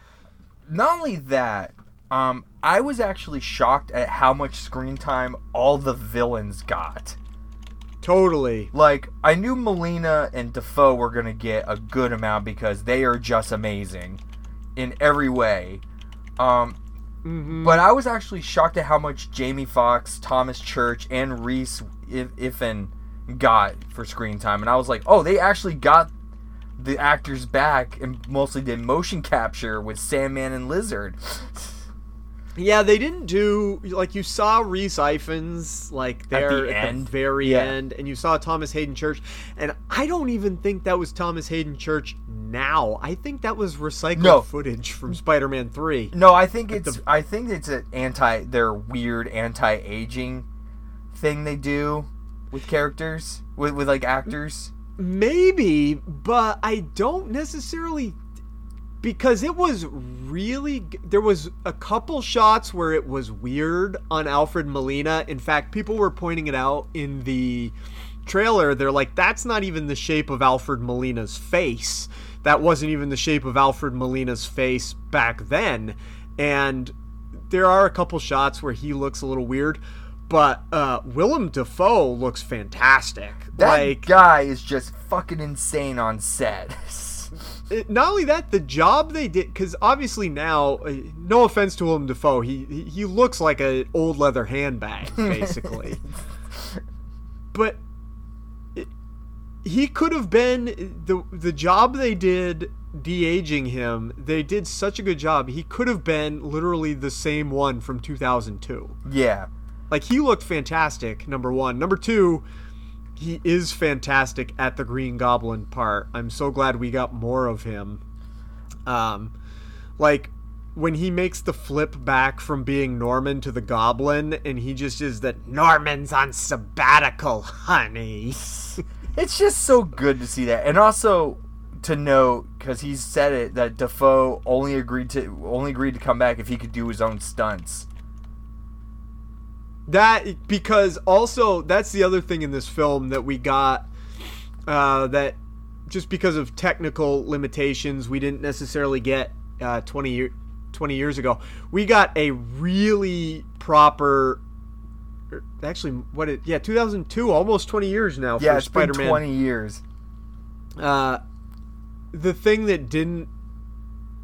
Not only that, um, I was actually shocked at how much screen time all the villains got. Totally. Like, I knew Molina and Dafoe were gonna get a good amount because they are just amazing in every way. Um, but I was actually shocked at how much Jamie Foxx, Thomas Church, and Rhys if Ifans got for screen time, and I was like, oh, they actually got the actors back and mostly did motion capture with Sandman and Lizard. Yeah, they didn't do like you saw Rhys Ifans like there the at the, very Yeah. end, and you saw Thomas Hayden Church, and I don't even think that was Thomas Hayden Church now. I think that was recycled No. footage from Spider-Man Three. No, I think it's I think it's an anti their weird anti aging thing they do with characters with with like actors. Maybe, but I don't necessarily because it was really there was a couple shots where it was weird on Alfred Molina. In fact, people were pointing it out in the trailer. They're like that's not even the shape of Alfred Molina's face. That wasn't even the shape of Alfred Molina's face back then. And there are a couple shots where he looks a little weird, but uh Willem Dafoe looks fantastic. That like guy is just fucking insane on set. it- not only that, the job they did, because obviously now, uh, no offense to Willem Dafoe, he he- he looks like an old leather handbag, basically. but it, he could have been the the job they did de-aging him. They did such a good job. He could have been literally the same one from 2002. yeah. Like he looked fantastic. Number one. Number two, he is fantastic at the Green Goblin part. I'm so glad we got more of him. Um, like when he makes the flip back from being Norman to the Goblin, and he just is that Norman's on sabbatical, honey. It's just so good to see that, and also to know because he said it that Dafoe only agreed to only agreed to come back if he could do his own stunts. That because also that's the other thing in this film that we got uh, that just because of technical limitations we didn't necessarily get uh, 20 year, 20 years ago. We got a really proper er, actually what it yeah 2002 almost 20 years now Yeah, for it's Spider-Man. twenty years. Uh, the thing that didn't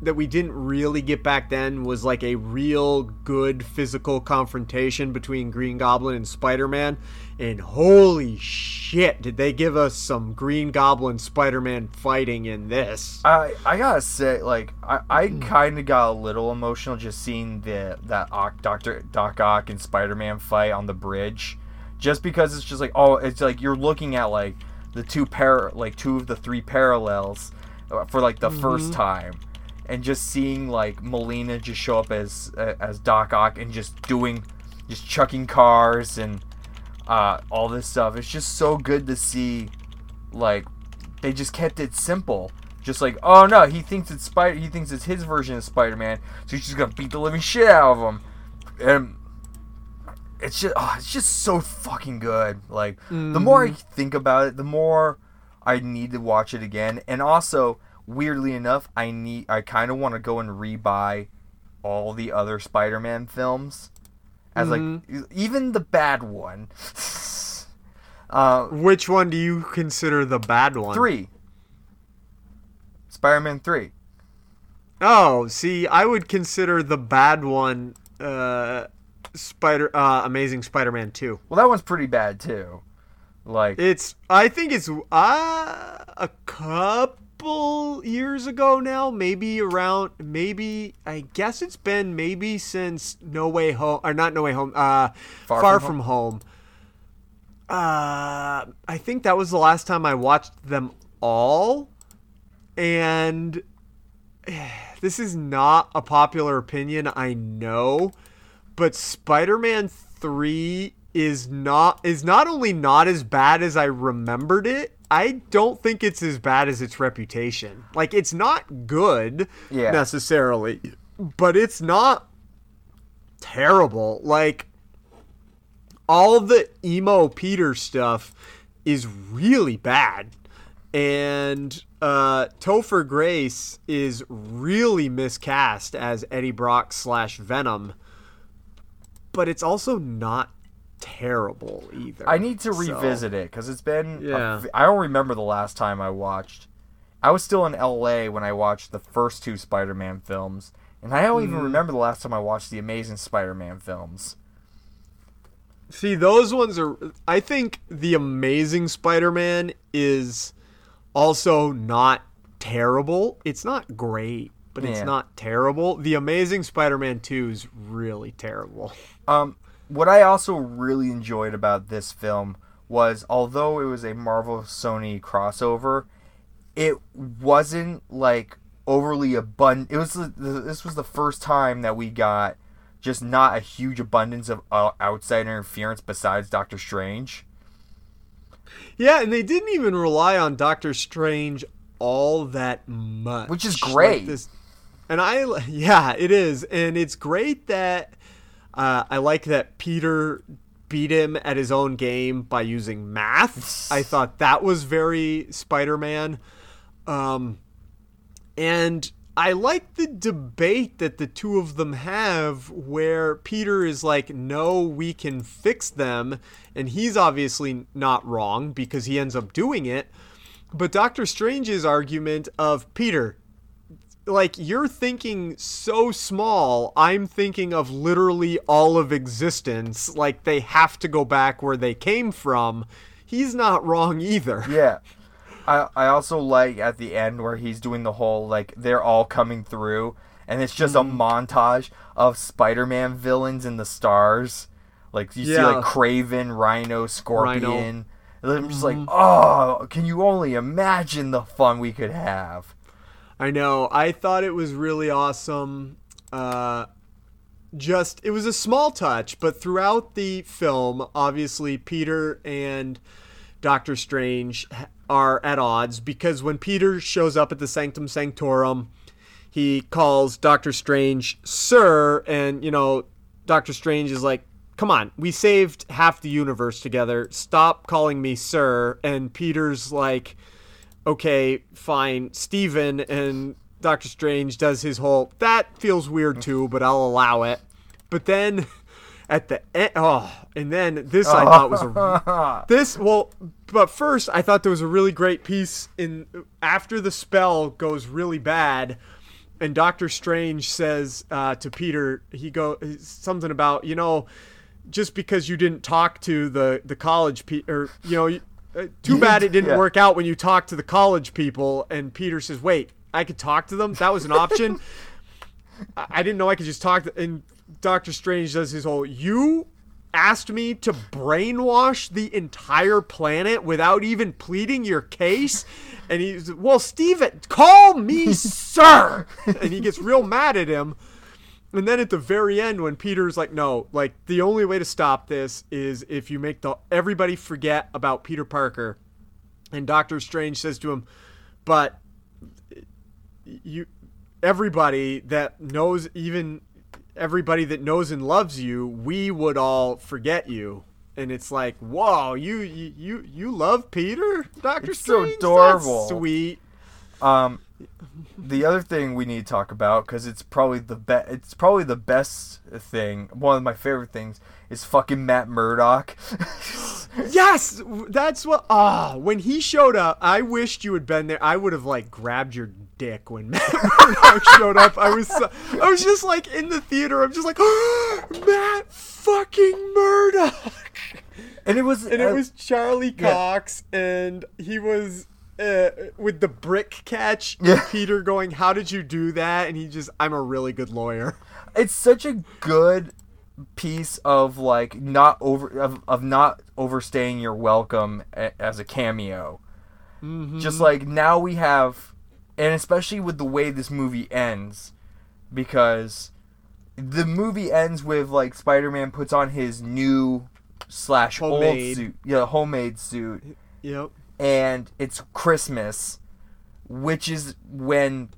that we didn't really get back then was like a real good physical confrontation between Green Goblin and Spider-Man and holy shit did they give us some Green Goblin Spider-Man fighting in this. I I gotta say, like I, I kind of got a little emotional just seeing the that Ock, Doctor Doc Ock and Spider Man fight on the bridge, just because it's just like oh it's like you're looking at like the two par like two of the three parallels uh, for like the first time, and just seeing like Molina just show up as uh, as Doc Ock and just doing just chucking cars and uh, all this stuff. It's just so good to see like they just kept it simple. Just like, oh no, he thinks it's Spider. He thinks it's his version of Spider-Man, so he's just gonna beat the living shit out of him. And it's just, oh, it's just so fucking good. Like, the more I think about it, the more I need to watch it again. And also, weirdly enough, I need, I kind of want to go and rebuy all the other Spider-Man films, as like even the bad one. uh, which one do you consider the bad one three. Spider-Man three. Oh, see I would consider the bad one uh Spider uh Amazing Spider-Man 2 Well, that one's pretty bad too. Like, It's I think it's uh, a couple couple years ago now, maybe around maybe I guess it's been maybe since No Way Home or not No Way Home, uh Far, Far from, From Home. Uh I think that was the last time I watched them all and this is not a popular opinion, I know, but Spider-Man 3 is not is not only not as bad as I remembered it, I don't think it's as bad as its reputation. Like it's not good Yeah. necessarily, but it's not terrible. Like all the emo Peter stuff is really bad. And uh, Topher Grace is really miscast as Eddie Brock slash Venom, but it's also not terrible either. I need to So- revisit it because it's been. a Yeah. v- I don't remember the last time I watched. I was still in L.A. when I watched the first two Spider-Man films, and I don't Mm. even remember the last time I watched the Amazing Spider-Man films. See, those ones are. I think the Amazing Spider-Man is also not terrible. It's not great, but it's not terrible. The Amazing Spider-Man Two is really terrible. Um, what I also really enjoyed about this film was, although it was a Marvel Sony crossover, it wasn't like overly abundant. It was this was the first time that we got just not a huge abundance of uh, outside interference besides Doctor Strange. Yeah, and they didn't even rely on Doctor Strange all that much, Which is Like great. this- and I, yeah, it is, and it's great that uh, I like that Peter beat him at his own game by using math. I thought that was very Spider-Man, um, and I like the debate that the two of them have where Peter is like, no, we can fix them. And he's obviously not wrong because he ends up doing it. But Doctor Strange's argument of Peter, like, you're thinking so small, I'm thinking of literally all of existence. Like, they have to go back where they came from. He's not wrong either. Yeah. I, I also like at the end where he's doing the whole like they're all coming through and it's just Mm-hmm. a montage of Spider-Man villains in the stars. Like you see like Kraven, Rhino, Scorpion. Rhino. And I'm just Mm-hmm. like, oh, can you only imagine the fun we could have? I know. I thought it was really awesome. Uh, just it was a small touch, but throughout the film, obviously Peter and Doctor Strange are at odds because when Peter shows up at the Sanctum Sanctorum, he calls Doctor Strange sir, and you know Doctor Strange is like, "Come on, we saved half the universe together. Stop calling me sir." And Peter's like okay, fine, Stephen and Doctor Strange does his whole that feels weird too, but I'll allow it. But then at the end, oh, and then this I thought was a this well, but first I thought there was a really great piece in after the spell goes really bad. And Doctor Strange says uh, to Peter, he go something about you know, just because you didn't talk to the the college pe- or you know, Uh, too bad it didn't Yeah. work out when you talked to the college people. And Peter says, "Wait, I could talk to them. That was an option. I I didn't know I could just talk." To, and Doctor Strange does his whole, "You asked me to brainwash the entire planet without even pleading your case." And he's, "Well, Stephen, call me sir." and he gets real mad at him. And then at the very end, when Peter's like, "No, like the only way to stop this is if you make the everybody forget about Peter Parker," and Doctor Strange says to him, "But you, everybody that knows, even everybody that knows and loves you, we would all forget you." And it's like, whoa, you you you, love Peter, Doctor It's so adorable. That's sweet. Um, the other thing we need to talk about because it's probably the best. It's probably the best thing. One of my favorite things is fucking Matt Murdock. Yes, that's what. Ah, when he showed up, I wished you had been there. I would have like grabbed your dick when Matt Murdock showed up. I was, so, I was just like in the theater. I'm just like, Matt fucking Murdock, and it was and it uh, was Charlie Cox, and he was. Uh, with the brick catch. Yeah. Peter going, "How did you do that?" And he just, "I'm a really good lawyer." it's such a good piece of like not over of, of not overstaying your welcome a, as a cameo just like now we have and especially with the way this movie ends because the movie ends with like spider-man puts on his new slash old suit yeah homemade suit Yep. And it's christmas which is when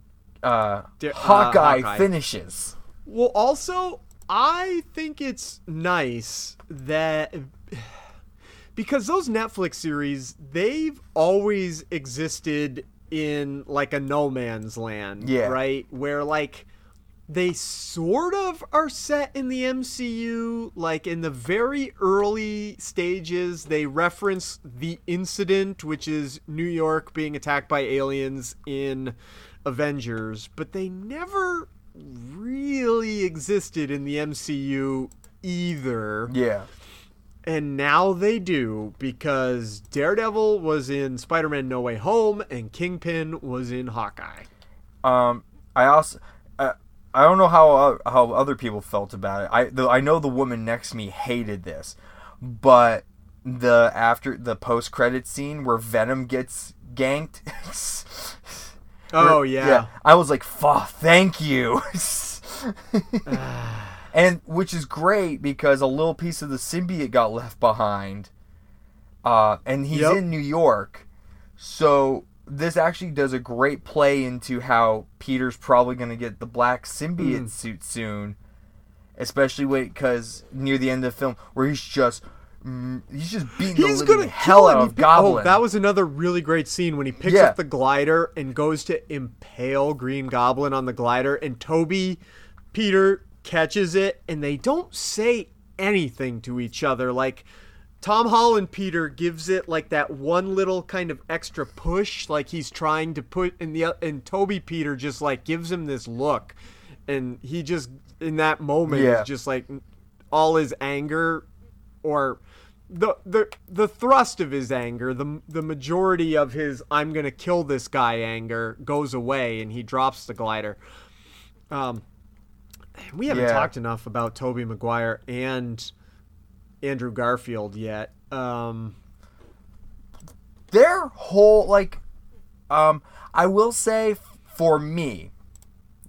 uh, Di- uh, hawkeye Hawkeye. finishes Well, also, I think it's nice that because those Netflix series, they've always existed in like a no man's land, Yeah. right? Where like they sort of are set in the MCU, like in the very early stages, they reference the incident, which is New York being attacked by aliens in Avengers, but they never really existed in the MCU either. yeah And now they do because Daredevil was in Spider Man No Way Home and Kingpin was in Hawkeye. Um, I also, I don't know how uh, how other people felt about it. I the, I know the woman next to me hated this, but the after the post credit scene where Venom gets ganked. Oh, where- yeah. I was like, "Fuck, thank you." and which is great because a little piece of the symbiote got left behind. Uh, and he's Yep. in New York, so this actually does a great play into how Peter's probably going to get the black symbiote Hmm. suit soon, especially because near the end of the film where he's just mm, he's just beating He's the gonna hell out of Goblin. Oh, that was another really great scene when he picks Yeah. up the glider and goes to impale Green Goblin on the glider, and Tobey, Peter catches it, and they don't say anything to each other. Like Tom Holland Peter gives it like that one little kind of extra push, like he's trying to put, in the and Tobey Peter just like gives him this look, and he just in that moment Yeah. is just like all his anger or the the the thrust of his anger, the the majority of his I'm gonna kill this guy anger goes away, and he drops the glider. Um, we haven't Yeah. talked enough about Tobey Maguire and Andrew Garfield yet. Um, their whole like um i will say for me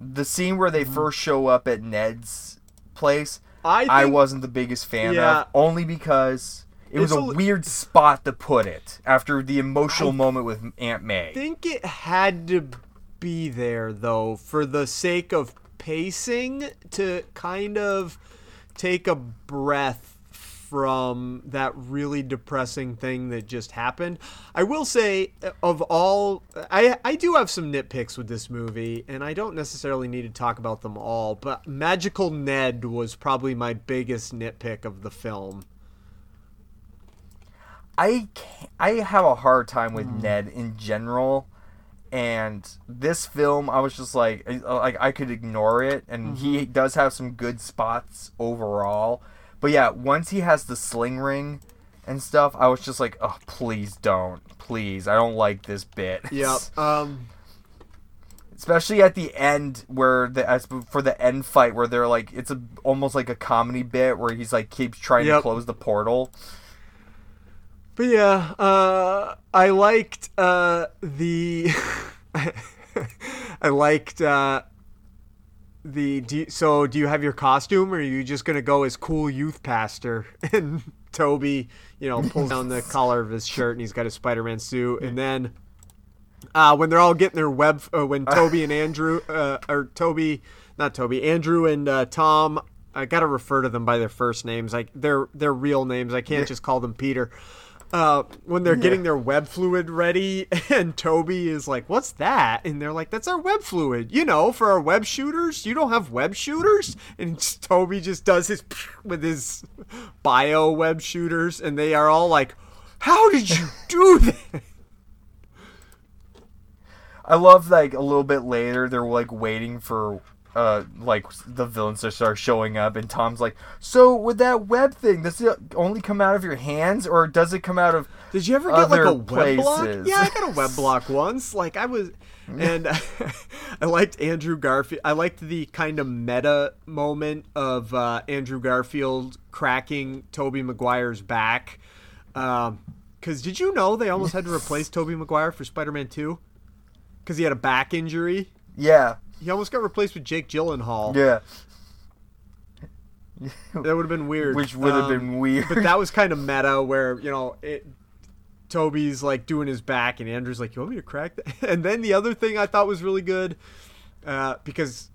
the scene where they first show up at ned's place Mm-hmm. I i wasn't the biggest fan Yeah. of only because it was a, a weird spot to put it after the emotional moment with aunt may I think it had to be there though for the sake of pacing to kind of take a breath from that really depressing thing that just happened. I will say of all I I do have some nitpicks with this movie and I don't necessarily need to talk about them all, but Magical Ned was probably my biggest nitpick of the film. I can't, I have a hard time with Hmm. Ned in general, and this film I was just like like I could ignore it, and he Mm-hmm. does have some good spots overall. But yeah, once he has the sling ring and stuff, I was just like, oh please don't, please, I don't like this bit. Yep. Um Especially at the end where the as for the end fight where they're like it's a almost like a comedy bit where he's like keeps trying to close the portal. But yeah, uh, I liked uh, the. I liked uh, the. Do you, so, do you have your costume, or are you just gonna go as cool youth pastor? And Tobey, you know, pulls down the collar of his shirt, and he's got his Spider-Man suit, and then. Uh, when they're all getting their web, uh, when Tobey and Andrew, uh, or Tobey, not Tobey, Andrew and uh, Tom, I gotta refer to them by their first names. Like they're their real names. I can't just call them Peter. Uh, when they're getting their web fluid ready, and Tobey is like, "What's that?" And they're like, "That's our web fluid. You know, for our web shooters. You don't have web shooters." And Tobey just does his with his bio web shooters, and they are all like, "How did you do that?" I love like a little bit later they're like waiting for uh, like the villains just start showing up, and Tom's like, "So with that web thing, does it only come out of your hands, or does it come out of?" Did you ever get like a web block? Yeah, I got a web block once. Like I was, and I liked Andrew Garfield. I liked the kind of meta moment of uh, Andrew Garfield cracking Tobey Maguire's back. Um, Because did you know they almost had to replace Tobey Maguire for Spider-Man Two? Because he had a back injury. Yeah, He almost got replaced with Jake Gyllenhaal. yeah, That would have been weird. which would have Um, been weird. but that was kind of meta where you know it tobey's like doing his back and andrew's like you want me to crack that and then the other thing i thought was really good uh, because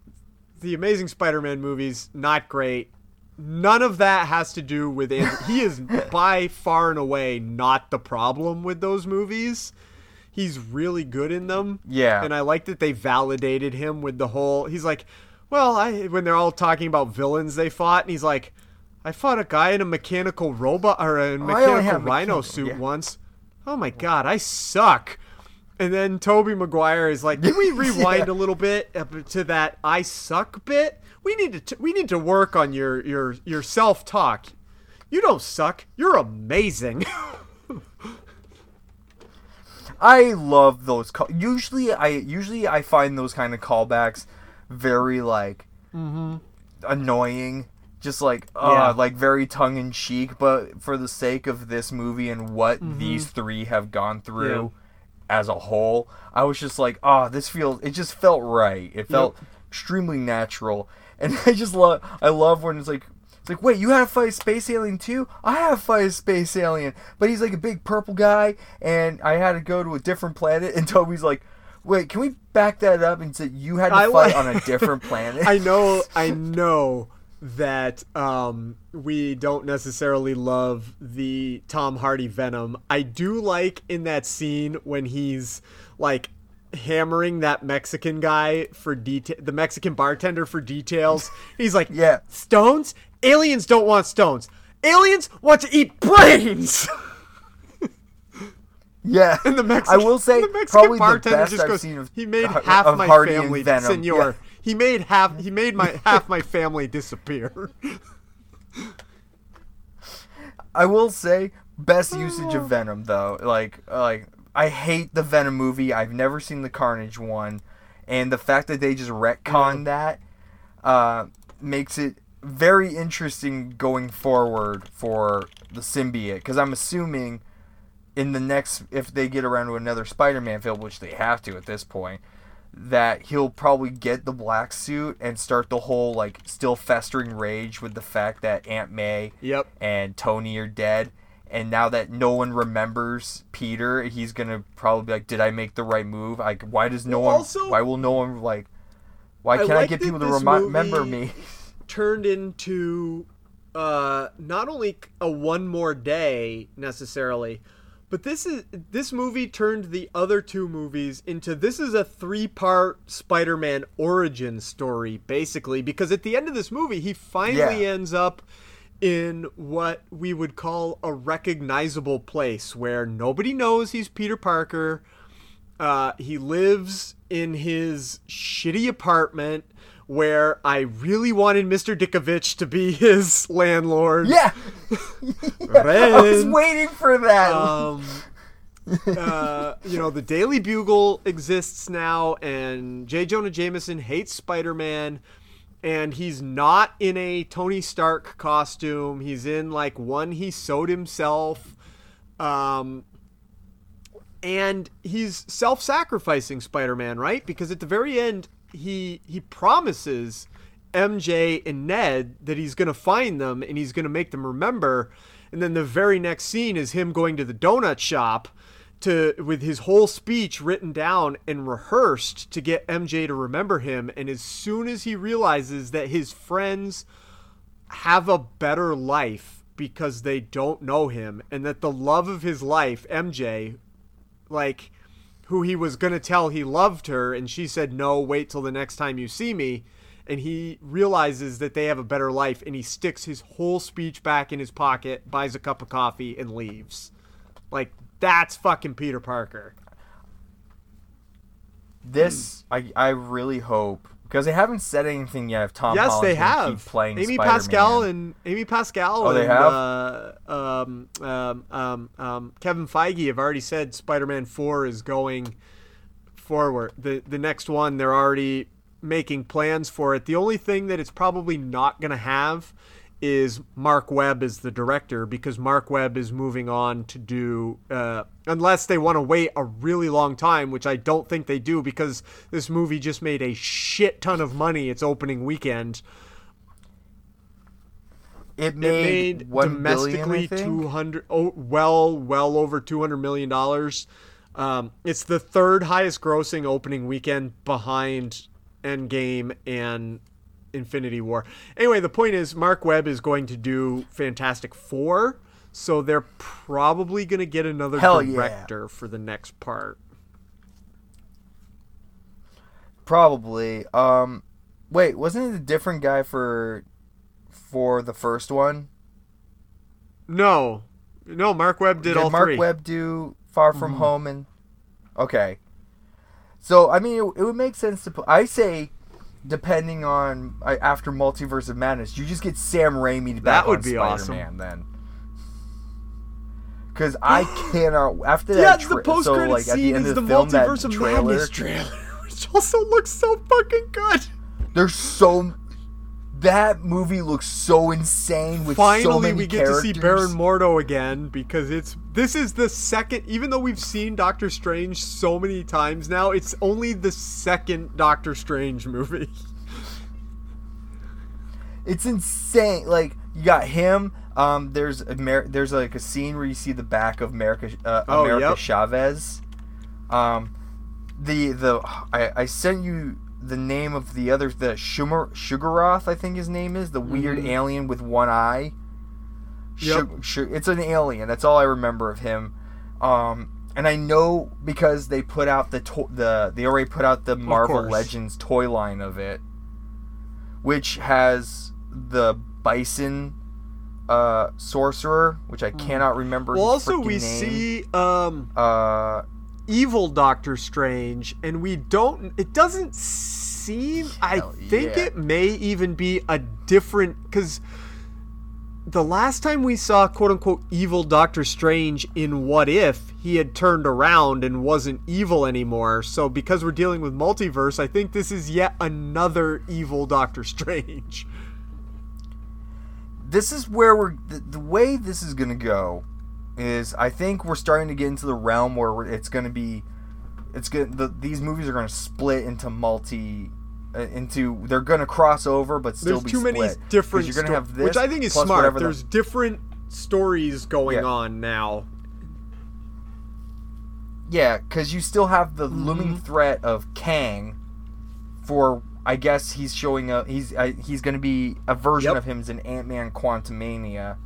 the amazing spider-man movies not great none of that has to do with andrew he is by far and away not the problem with those movies he's really good in them Yeah. and i like that they validated him with the whole he's like well i when they're all talking about villains they fought and he's like I fought a guy in a mechanical robot or a mechanical rhino mechanical- suit yeah. once. Oh my god, I suck. And then Tobey Maguire is like, "Can we rewind Yeah. a little bit uh, to that I suck bit? We need to t- we need to work on your your your self talk. You don't suck. You're amazing." I love those. Call- usually, I usually I find those kind of callbacks very like mm-hmm. annoying. Just like uh, Yeah. like very tongue in cheek, but for the sake of this movie and what mm-hmm. these three have gone through as a whole, I was just like, oh, this feels. It just felt right. It felt extremely natural, and I just love. I love when it's like. It's like, wait, you had to fight a space alien too? I have to fight a space alien, but he's like a big purple guy, and I had to go to a different planet. And Tobey's like, wait, can we back that up and say you had to I fight on a different planet? I know, I know that um, we don't necessarily love the Tom Hardy Venom. I do like in that scene when he's like hammering that Mexican guy for detail, the Mexican bartender for details. He's like, Yeah. stones. Aliens don't want stones. Aliens want to eat brains. Yeah, And the Mexican, I will say the Mexican probably the best just I've goes, seen of he made half my Hardy family, Venom. senor. Yeah. He made half. He made my half my family disappear. I will say best usage of Venom though. Like like I hate the Venom movie. I've never seen the Carnage one, and the fact that they just retcon that uh, makes it very interesting going forward for the symbiote. Because I'm assuming in the next, if they get around to another Spider-Man film, which they have to at this point, that he'll probably get the black suit and start the whole like still festering rage with the fact that Aunt May Yep. and Tony are dead. And now that no one remembers Peter, he's gonna probably be like, "Did I make the right move? Like, why does no Well, one? also- why will no one like? Why can't I, like get people to remi- remember me? Turned into uh, not only a one more day necessarily, but this is this movie turned the other two movies into this is a three part Spider-Man origin story basically because at the end of this movie he finally Yeah. ends up in what we would call a recognizable place where nobody knows he's Peter Parker. Uh, he lives in his shitty apartment where I really wanted Mr. Ditkovich to be his landlord. Yeah, I was waiting for that. Um, uh, you know, the Daily Bugle exists now, and J. Jonah Jameson hates Spider Man, and he's not in a Tony Stark costume. He's in like one he sewed himself. Um, and he's self-sacrificing Spider-Man, right? Because at the very end, he he promises MJ and Ned that he's going to find them and he's going to make them remember. And then the very next scene is him going to the donut shop to with his whole speech written down and rehearsed to get MJ to remember him. And as soon as he realizes that his friends have a better life because they don't know him and that the love of his life, MJ, like who he was going to tell he loved her and she said no wait till the next time you see me. And he realizes that they have a better life and he sticks his whole speech back in his pocket buys a cup of coffee and leaves. Like that's fucking peter parker. This I I really hope Because they haven't said anything yet. If Tom yes, Holland's they have. keep playing Amy Spider-Man. Pascal and Amy Pascal Oh, they and have? Uh, um, um, um, um, Kevin Feige have already said Spider-Man Four is going forward. The the next one they're already making plans for it. The only thing that it's probably not going to have is Mark Webb as the director because Mark Webb is moving on to do uh, unless they want to wait a really long time, which I don't think they do because this movie just made a shit ton of money its opening weekend. It It made, made one billion, domestically two hundred oh well well over two hundred million dollars. Um, it's the third highest grossing opening weekend behind Endgame and Infinity War. Anyway, the point is Mark Webb is going to do Fantastic Four, so they're probably going to get another Hell yeah. director for the next part. Probably. Um, wait, wasn't it a different guy for for the first one? No, no, Mark Webb did, all Mark three. Webb do Far From Home and okay? So I mean, it, it would make sense to put. I say, depending on I, after Multiverse of Madness, you just get Sam Raimi back That would be Spider-Man awesome. then. Because I cannot after yeah, that. it's the tra- post so credit like at the scene is the the, film, Multiverse of trailer, Madness trailer, which also looks so fucking good. There's so that movie looks so insane with so Finally, many we get characters. to see Baron Mordo again because it's this is the second. Even though we've seen Doctor Strange so many times now, it's only the second Doctor Strange movie. It's insane. Like you got him. Um, there's Amer- there's like a scene where you see the back of America uh, Oh, America yep. Chavez. Um, the the I, I sent you the name of the other the Sugar Shuma-Gorath I think his name is the weird Mm-hmm. alien with one eye. Yep. Su- it's an alien. That's all I remember of him. Um, and I know because they put out the to- the they already put out the Marvel. Legends toy line of it, which has the Bison uh, sorcerer, which I cannot remember. Hmm. Well, also we name. see um Uh, evil Doctor Strange, and we don't. It doesn't seem. I think yeah. it may even be a different because the last time we saw quote unquote evil Doctor Strange in What If, he had turned around and wasn't evil anymore. So because we're dealing with multiverse, I think this is yet another evil Doctor Strange. this is where we're the, the way this is gonna go is I think we're starting to get into the realm where it's gonna be it's good the, these movies are gonna split into multi uh, into they're gonna cross over but still There's be too split. many different you're gonna sto- have this which I think is smart. whatever the- There's different stories going Yeah. on now. Yeah, because you still have the Mm-hmm. looming threat of Kang. For I guess he's showing up. He's uh, he's going to be a version Yep. of him as an Ant Man Quantumania,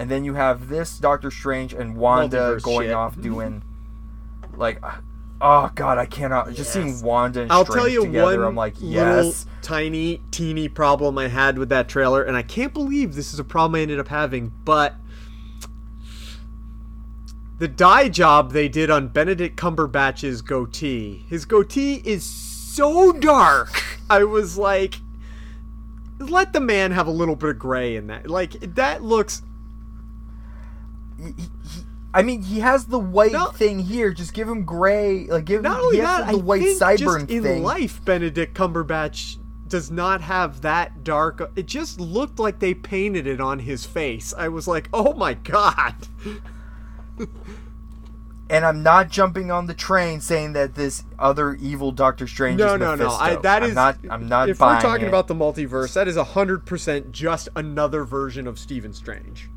and then you have this Doctor Strange and Wanda Multiverse going shit. off doing like, oh god, I cannot. Just seeing Wanda and I'll Strange tell you together, one I'm like, yes. tiny, teeny problem I had with that trailer, and I can't believe this is a problem I ended up having, but the dye job they did on Benedict Cumberbatch's goatee. His goatee is so dark. I was like, let the man have a little bit of gray in that. Like that looks He- I mean, he has the white No- thing here. Just give him gray. Like give not him only that. the I white think just in life, Benedict Cumberbatch does not have that dark. It just looked like they painted it on his face. I was like, oh my god. And I'm not jumping on the train saying that this other evil Doctor Strange No, is no, no. Mephisto. I, that I'm is not. I'm not If buying we're talking it. about the multiverse, that is hundred percent just another version of Stephen Strange.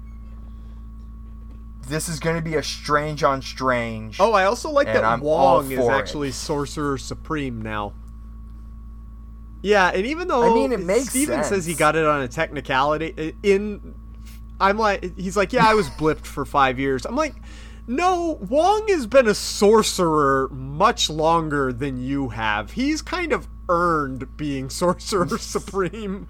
This is going to be a strange on strange. Oh, I also like that I'm Wong is for it. actually Sorcerer Supreme now. Yeah, and even though I mean, it makes Steven says he got it on a technicality in I'm like he's like, "Yeah, I was blipped for 5 years." I'm like, "No, Wong has been a sorcerer much longer than you have. He's kind of earned being Sorcerer Supreme."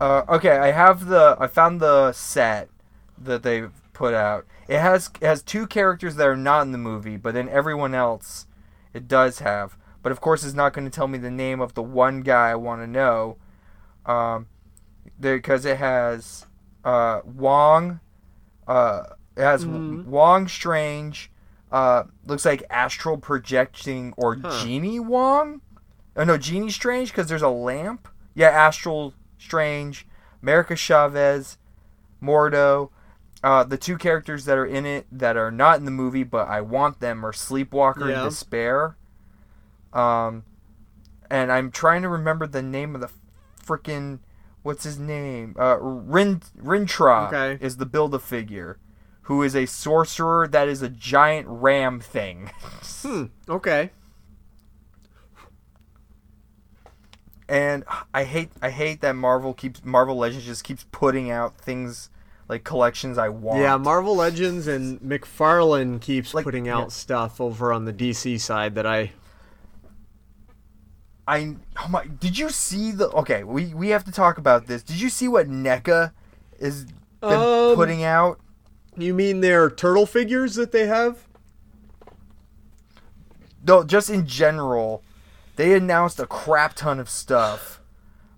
Uh, okay, I have the. I found the set that they've put out. It has it has two characters that are not in the movie, but then everyone else, it does have but of course, it's not going to tell me the name of the one guy I want to know. Um, because it has uh, Wong. Uh, it has Mm-hmm. Wong Strange. Uh, looks like astral projecting or Huh. Genie Wong. Oh no, Genie Strange because there's a lamp. Yeah, Astral Strange, America Chavez, Mordo. Uh, the two characters that are in it that are not in the movie, but I want them are Sleepwalker Yeah. and Despair. Um, and I'm trying to remember the name of the freaking what's his name? Uh, Rin Rintrah Okay. is the build a figure, who is a sorcerer that is a giant ram thing. Hmm. Okay. and I hate I hate that Marvel keeps Marvel Legends just keeps putting out things like collections I want. Yeah, Marvel Legends and McFarlane keeps Like, putting out yeah. stuff over on the DC side that I. I oh my did you see the okay, we we have to talk about this. Did you see what NECA is Um, putting out? You mean their turtle figures that they have? No, just in general. They announced a crap ton of stuff.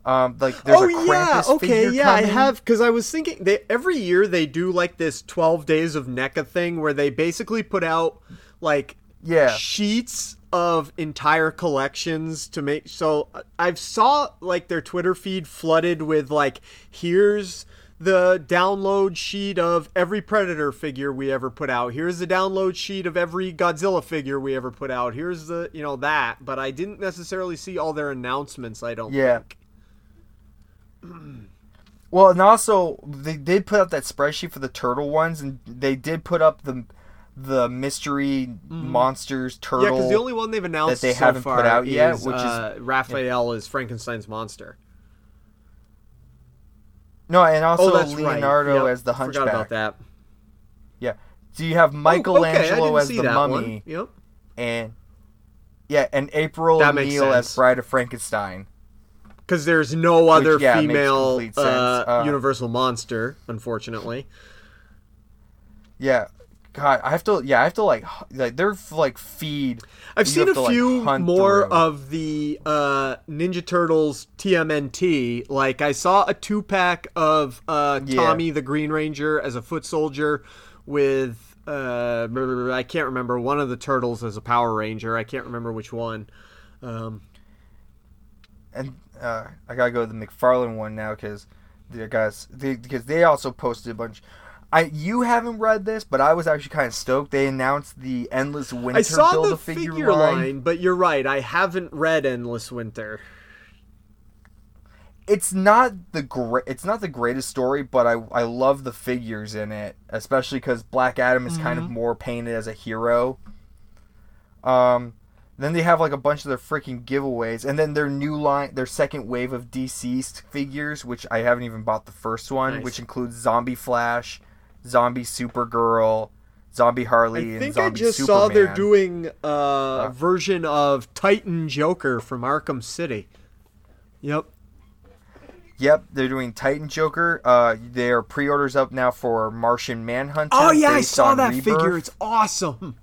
Um like there's oh a Krampus yeah, okay, yeah, I have because I was thinking they every year they do like this twelve days of NECA thing where they basically put out like Yeah. sheets of entire collections to make so I've saw like their Twitter feed flooded with like here's the download sheet of every Predator figure we ever put out. Here's the download sheet of every Godzilla figure we ever put out. Here's the you know that, but I didn't necessarily see all their announcements, I don't Yeah. think. Well, and also they did put up that spreadsheet for the turtle ones, and they did put up the the mystery monsters turtle. Yeah, because the only one they've announced that they so haven't put out yet, is, which is- uh, Raphael is Frankenstein's monster. no, and also oh, Leonardo right. Yep, as the hunchback. Forgot about that. Yeah. So you have Oh, okay, Michelangelo as the mummy, one. Yep. and yeah, and April O'Neil as. Bride of Frankenstein. Because there's no other yeah, female uh, Uh, Universal monster, unfortunately. Yeah. God, I have to. Yeah, I have to like, like they're like feed. I've seen a to, few hunt more through. of the uh, Ninja Turtles TMNT. Like I saw a two pack of uh, Yeah. Tommy the Green Ranger as a foot soldier with uh, I can't remember one of the turtles as a Power Ranger. I can't remember which one. Um, and uh, I gotta go to the McFarlane one now because the guys they, because they also posted a bunch. I you haven't read this, but I was actually kind of stoked. They announced the Endless Winter I saw the figure, figure line. line, but you're right. I haven't read Endless Winter. It's not the great. It's not the greatest story, but I I love the figures in it, especially because Black Adam is kind Mm-hmm. of more painted as a hero. Um, then they have like a bunch of their freaking giveaways, and then their new line, their second wave of deceased figures, which I haven't even bought the first one, Nice. which includes Zombie Flash, Zombie Supergirl, Zombie Harley, I think I just Superman. saw they're doing a version of Titan Joker from Arkham City. Yep. Yep, they're doing Titan Joker. Uh, their pre-orders up now for Martian Manhunter. Oh yeah, I saw that Rebirth. figure. It's awesome.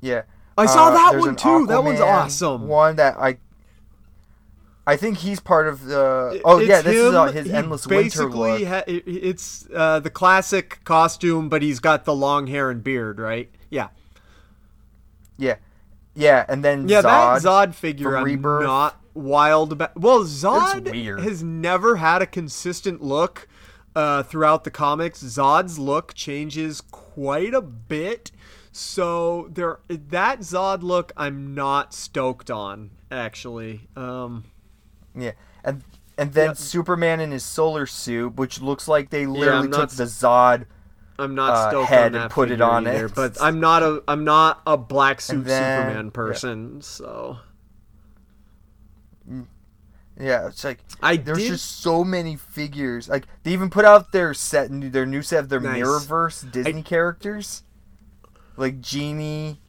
Yeah. I saw that there's one too. That one's awesome. One that I I think he's part of the Oh It's yeah, this is uh, his He endless winter look. ha- it's uh, the classic costume, but he's got the long hair and beard, right? Yeah. Yeah. Yeah, and then Yeah, Zod. that Zod figure I'm Rebirth. not wild about. Well, Zod has never had a consistent look uh, throughout the comics. Zod's look changes quite a bit, so there that Zod look I'm not stoked on actually. Um, Yeah. And and then Yeah. Superman in his solar suit, which looks like they literally not took the Zod I'm not Uh, stoked head on that and put it on either, it. but I'm not a I'm not a black suit then- Superman yeah. person, so Yeah, it's like I there's did just so many figures. Like they even put out their set, their new set of their Nice. Mirrorverse Disney characters, like Genie,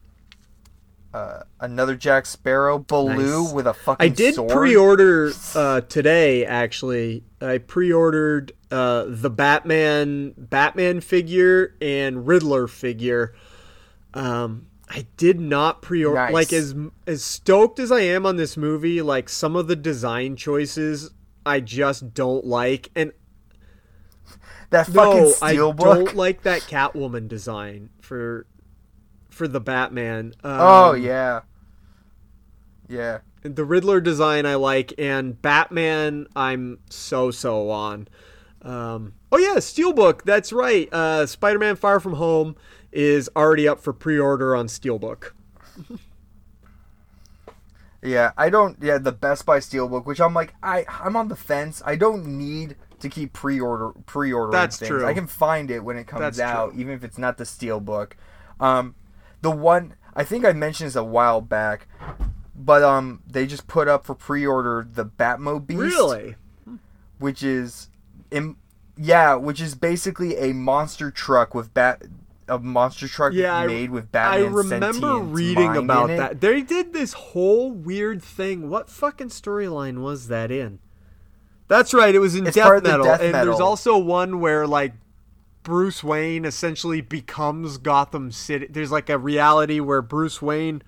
uh, another Jack Sparrow, Baloo Nice. with a fucking I did sword. pre-order uh, today. Actually, I pre-ordered uh, the Batman Batman figure and Riddler figure. Um, I did not pre-order Nice. like as as stoked as I am on this movie, like some of the design choices I just don't like and That fucking no, I don't like that Catwoman design for for the Batman. Um, oh yeah. Yeah. the Riddler design I like, and Batman I'm so so on. Um, oh yeah, Steelbook. That's right. Uh, Spider-Man: Far From Home is already up for pre-order on Steelbook. Yeah, I don't. Yeah, the Best Buy Steelbook, which I'm like, I I'm on the fence. I don't need to keep pre-order pre-ordering That's things. true. I can find it when it comes That's out, true. even if it's not the Steelbook. Um, the one I think I mentioned this a while back, but um, they just put up for pre-order the Batmobile. Really? which is im- yeah, which is basically a monster truck with bat a monster truck Yeah, I- made with I Batman. remember reading about that. They did this whole weird thing. What fucking storyline was that in? That's right. It was in It's Death part of the Metal, and there's also one where like Bruce Wayne essentially becomes Gotham City. There's like a reality where Bruce Wayne.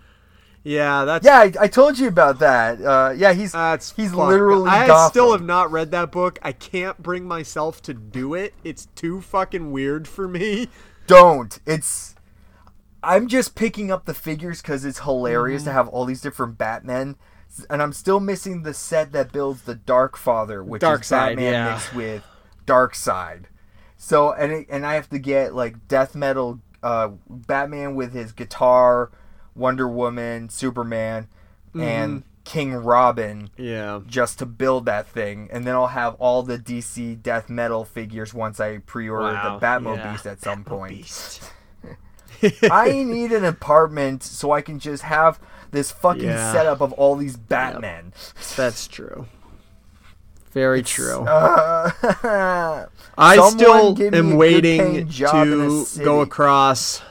Yeah, that's Yeah, I, I told you about that. Uh, yeah, he's That's he's fucked. literally. I Gotham. still have not read that book. I can't bring myself to do it. It's too fucking weird for me. Don't. It's. I'm just picking up the figures because it's hilarious Mm-hmm. to have all these different Batmen, and I'm still missing the set that builds the Dark Father, which is Darkseid, Batman yeah. mixed with Darkseid. So and it, and I have to get like death metal uh, Batman with his guitar, Wonder Woman, Superman, Mm-hmm. and King Robin Yeah. just to build that thing, and then I'll have all the DC death metal figures once I pre-order Wow, the Batmobile yeah. at some point. I need an apartment so I can just have this fucking Yeah. setup of all these Batmen. That's true. Very true. Uh, I still give me a am waiting paying job in a to go across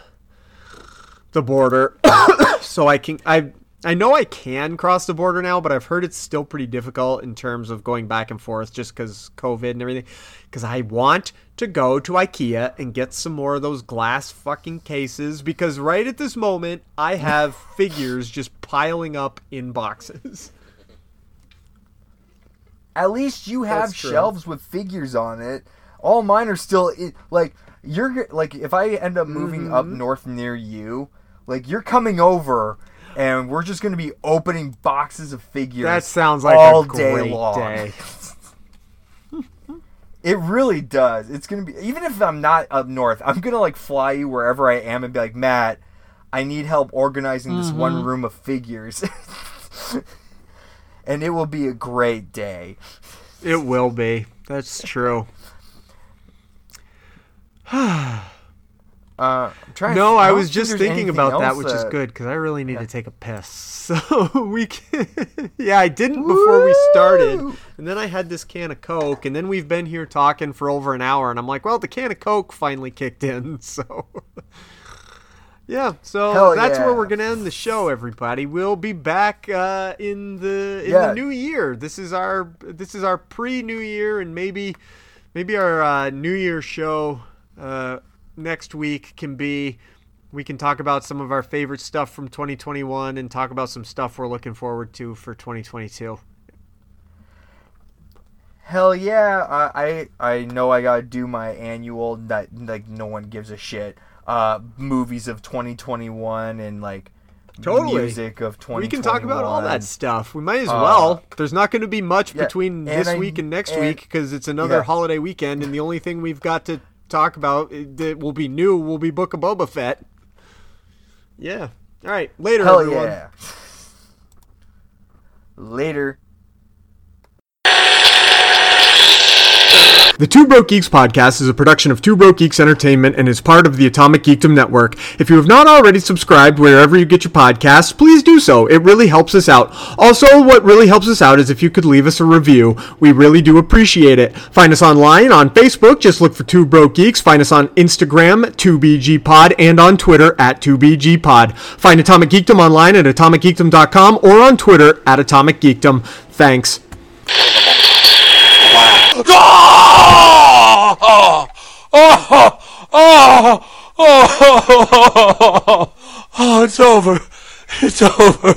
the border so I can I I know I can cross the border now, but I've heard it's still pretty difficult in terms of going back and forth just cuz COVID and everything cuz I want to go to IKEA and get some more of those glass fucking cases because right at this moment I have figures just piling up in boxes. At least you have shelves with figures on it. All mine are still like you're like if I end up moving up Mm-hmm. north near you, like you're coming over and we're just gonna be opening boxes of figures. That sounds like all a day long. day. It really does. It's gonna be even if I'm not up north, I'm gonna like fly you wherever I am and be like, Matt, I need help organizing this one Mm-hmm. room of figures. and it will be a great day. It will be. That's true. Uh, No, to, I don't was just thinking about that, which is good because I really need to take a piss. So we can. yeah, I didn't before we started, and then I had this can of Coke, and then we've been here talking for over an hour, and I'm like, well, the can of Coke finally kicked in, so. Yeah, so Hell that's where we're gonna end the show, everybody. We'll be back uh, in the in Yeah. the new year. This is our this is our pre-New Year, and maybe maybe our uh, New Year show uh, next week can be we can talk about some of our favorite stuff from 2021 and talk about some stuff we're looking forward to for 2022. Hell yeah! I I, I know I gotta do my annual that like no one gives a shit. Uh, movies of 2021 and like Totally. music of 2021. We can talk about all that stuff. We might as Uh, well. There's not going to be much yeah, between this I- week and next and- week because it's another yeah. holiday weekend, and the only thing we've got to talk about uh, that will be new will be Book of Boba Fett. Yeah. All right. Later, Hell everyone. yeah! Later. The Two Broke Geeks podcast is a production of Two Broke Geeks Entertainment and is part of the Atomic Geekdom Network. If you have not already subscribed wherever you get your podcasts, please do so. It really helps us out. Also, what really helps us out is if you could leave us a review. We really do appreciate it. Find us online on Facebook, just look for Two Broke Geeks. Find us on Instagram, 2BGPod, and on Twitter at 2BGPod. Find Atomic Geekdom online at atomicgeekdom.com or on Twitter at Atomic Geekdom. Thanks. Oh, oh, oh, oh, oh, it's over. It's over.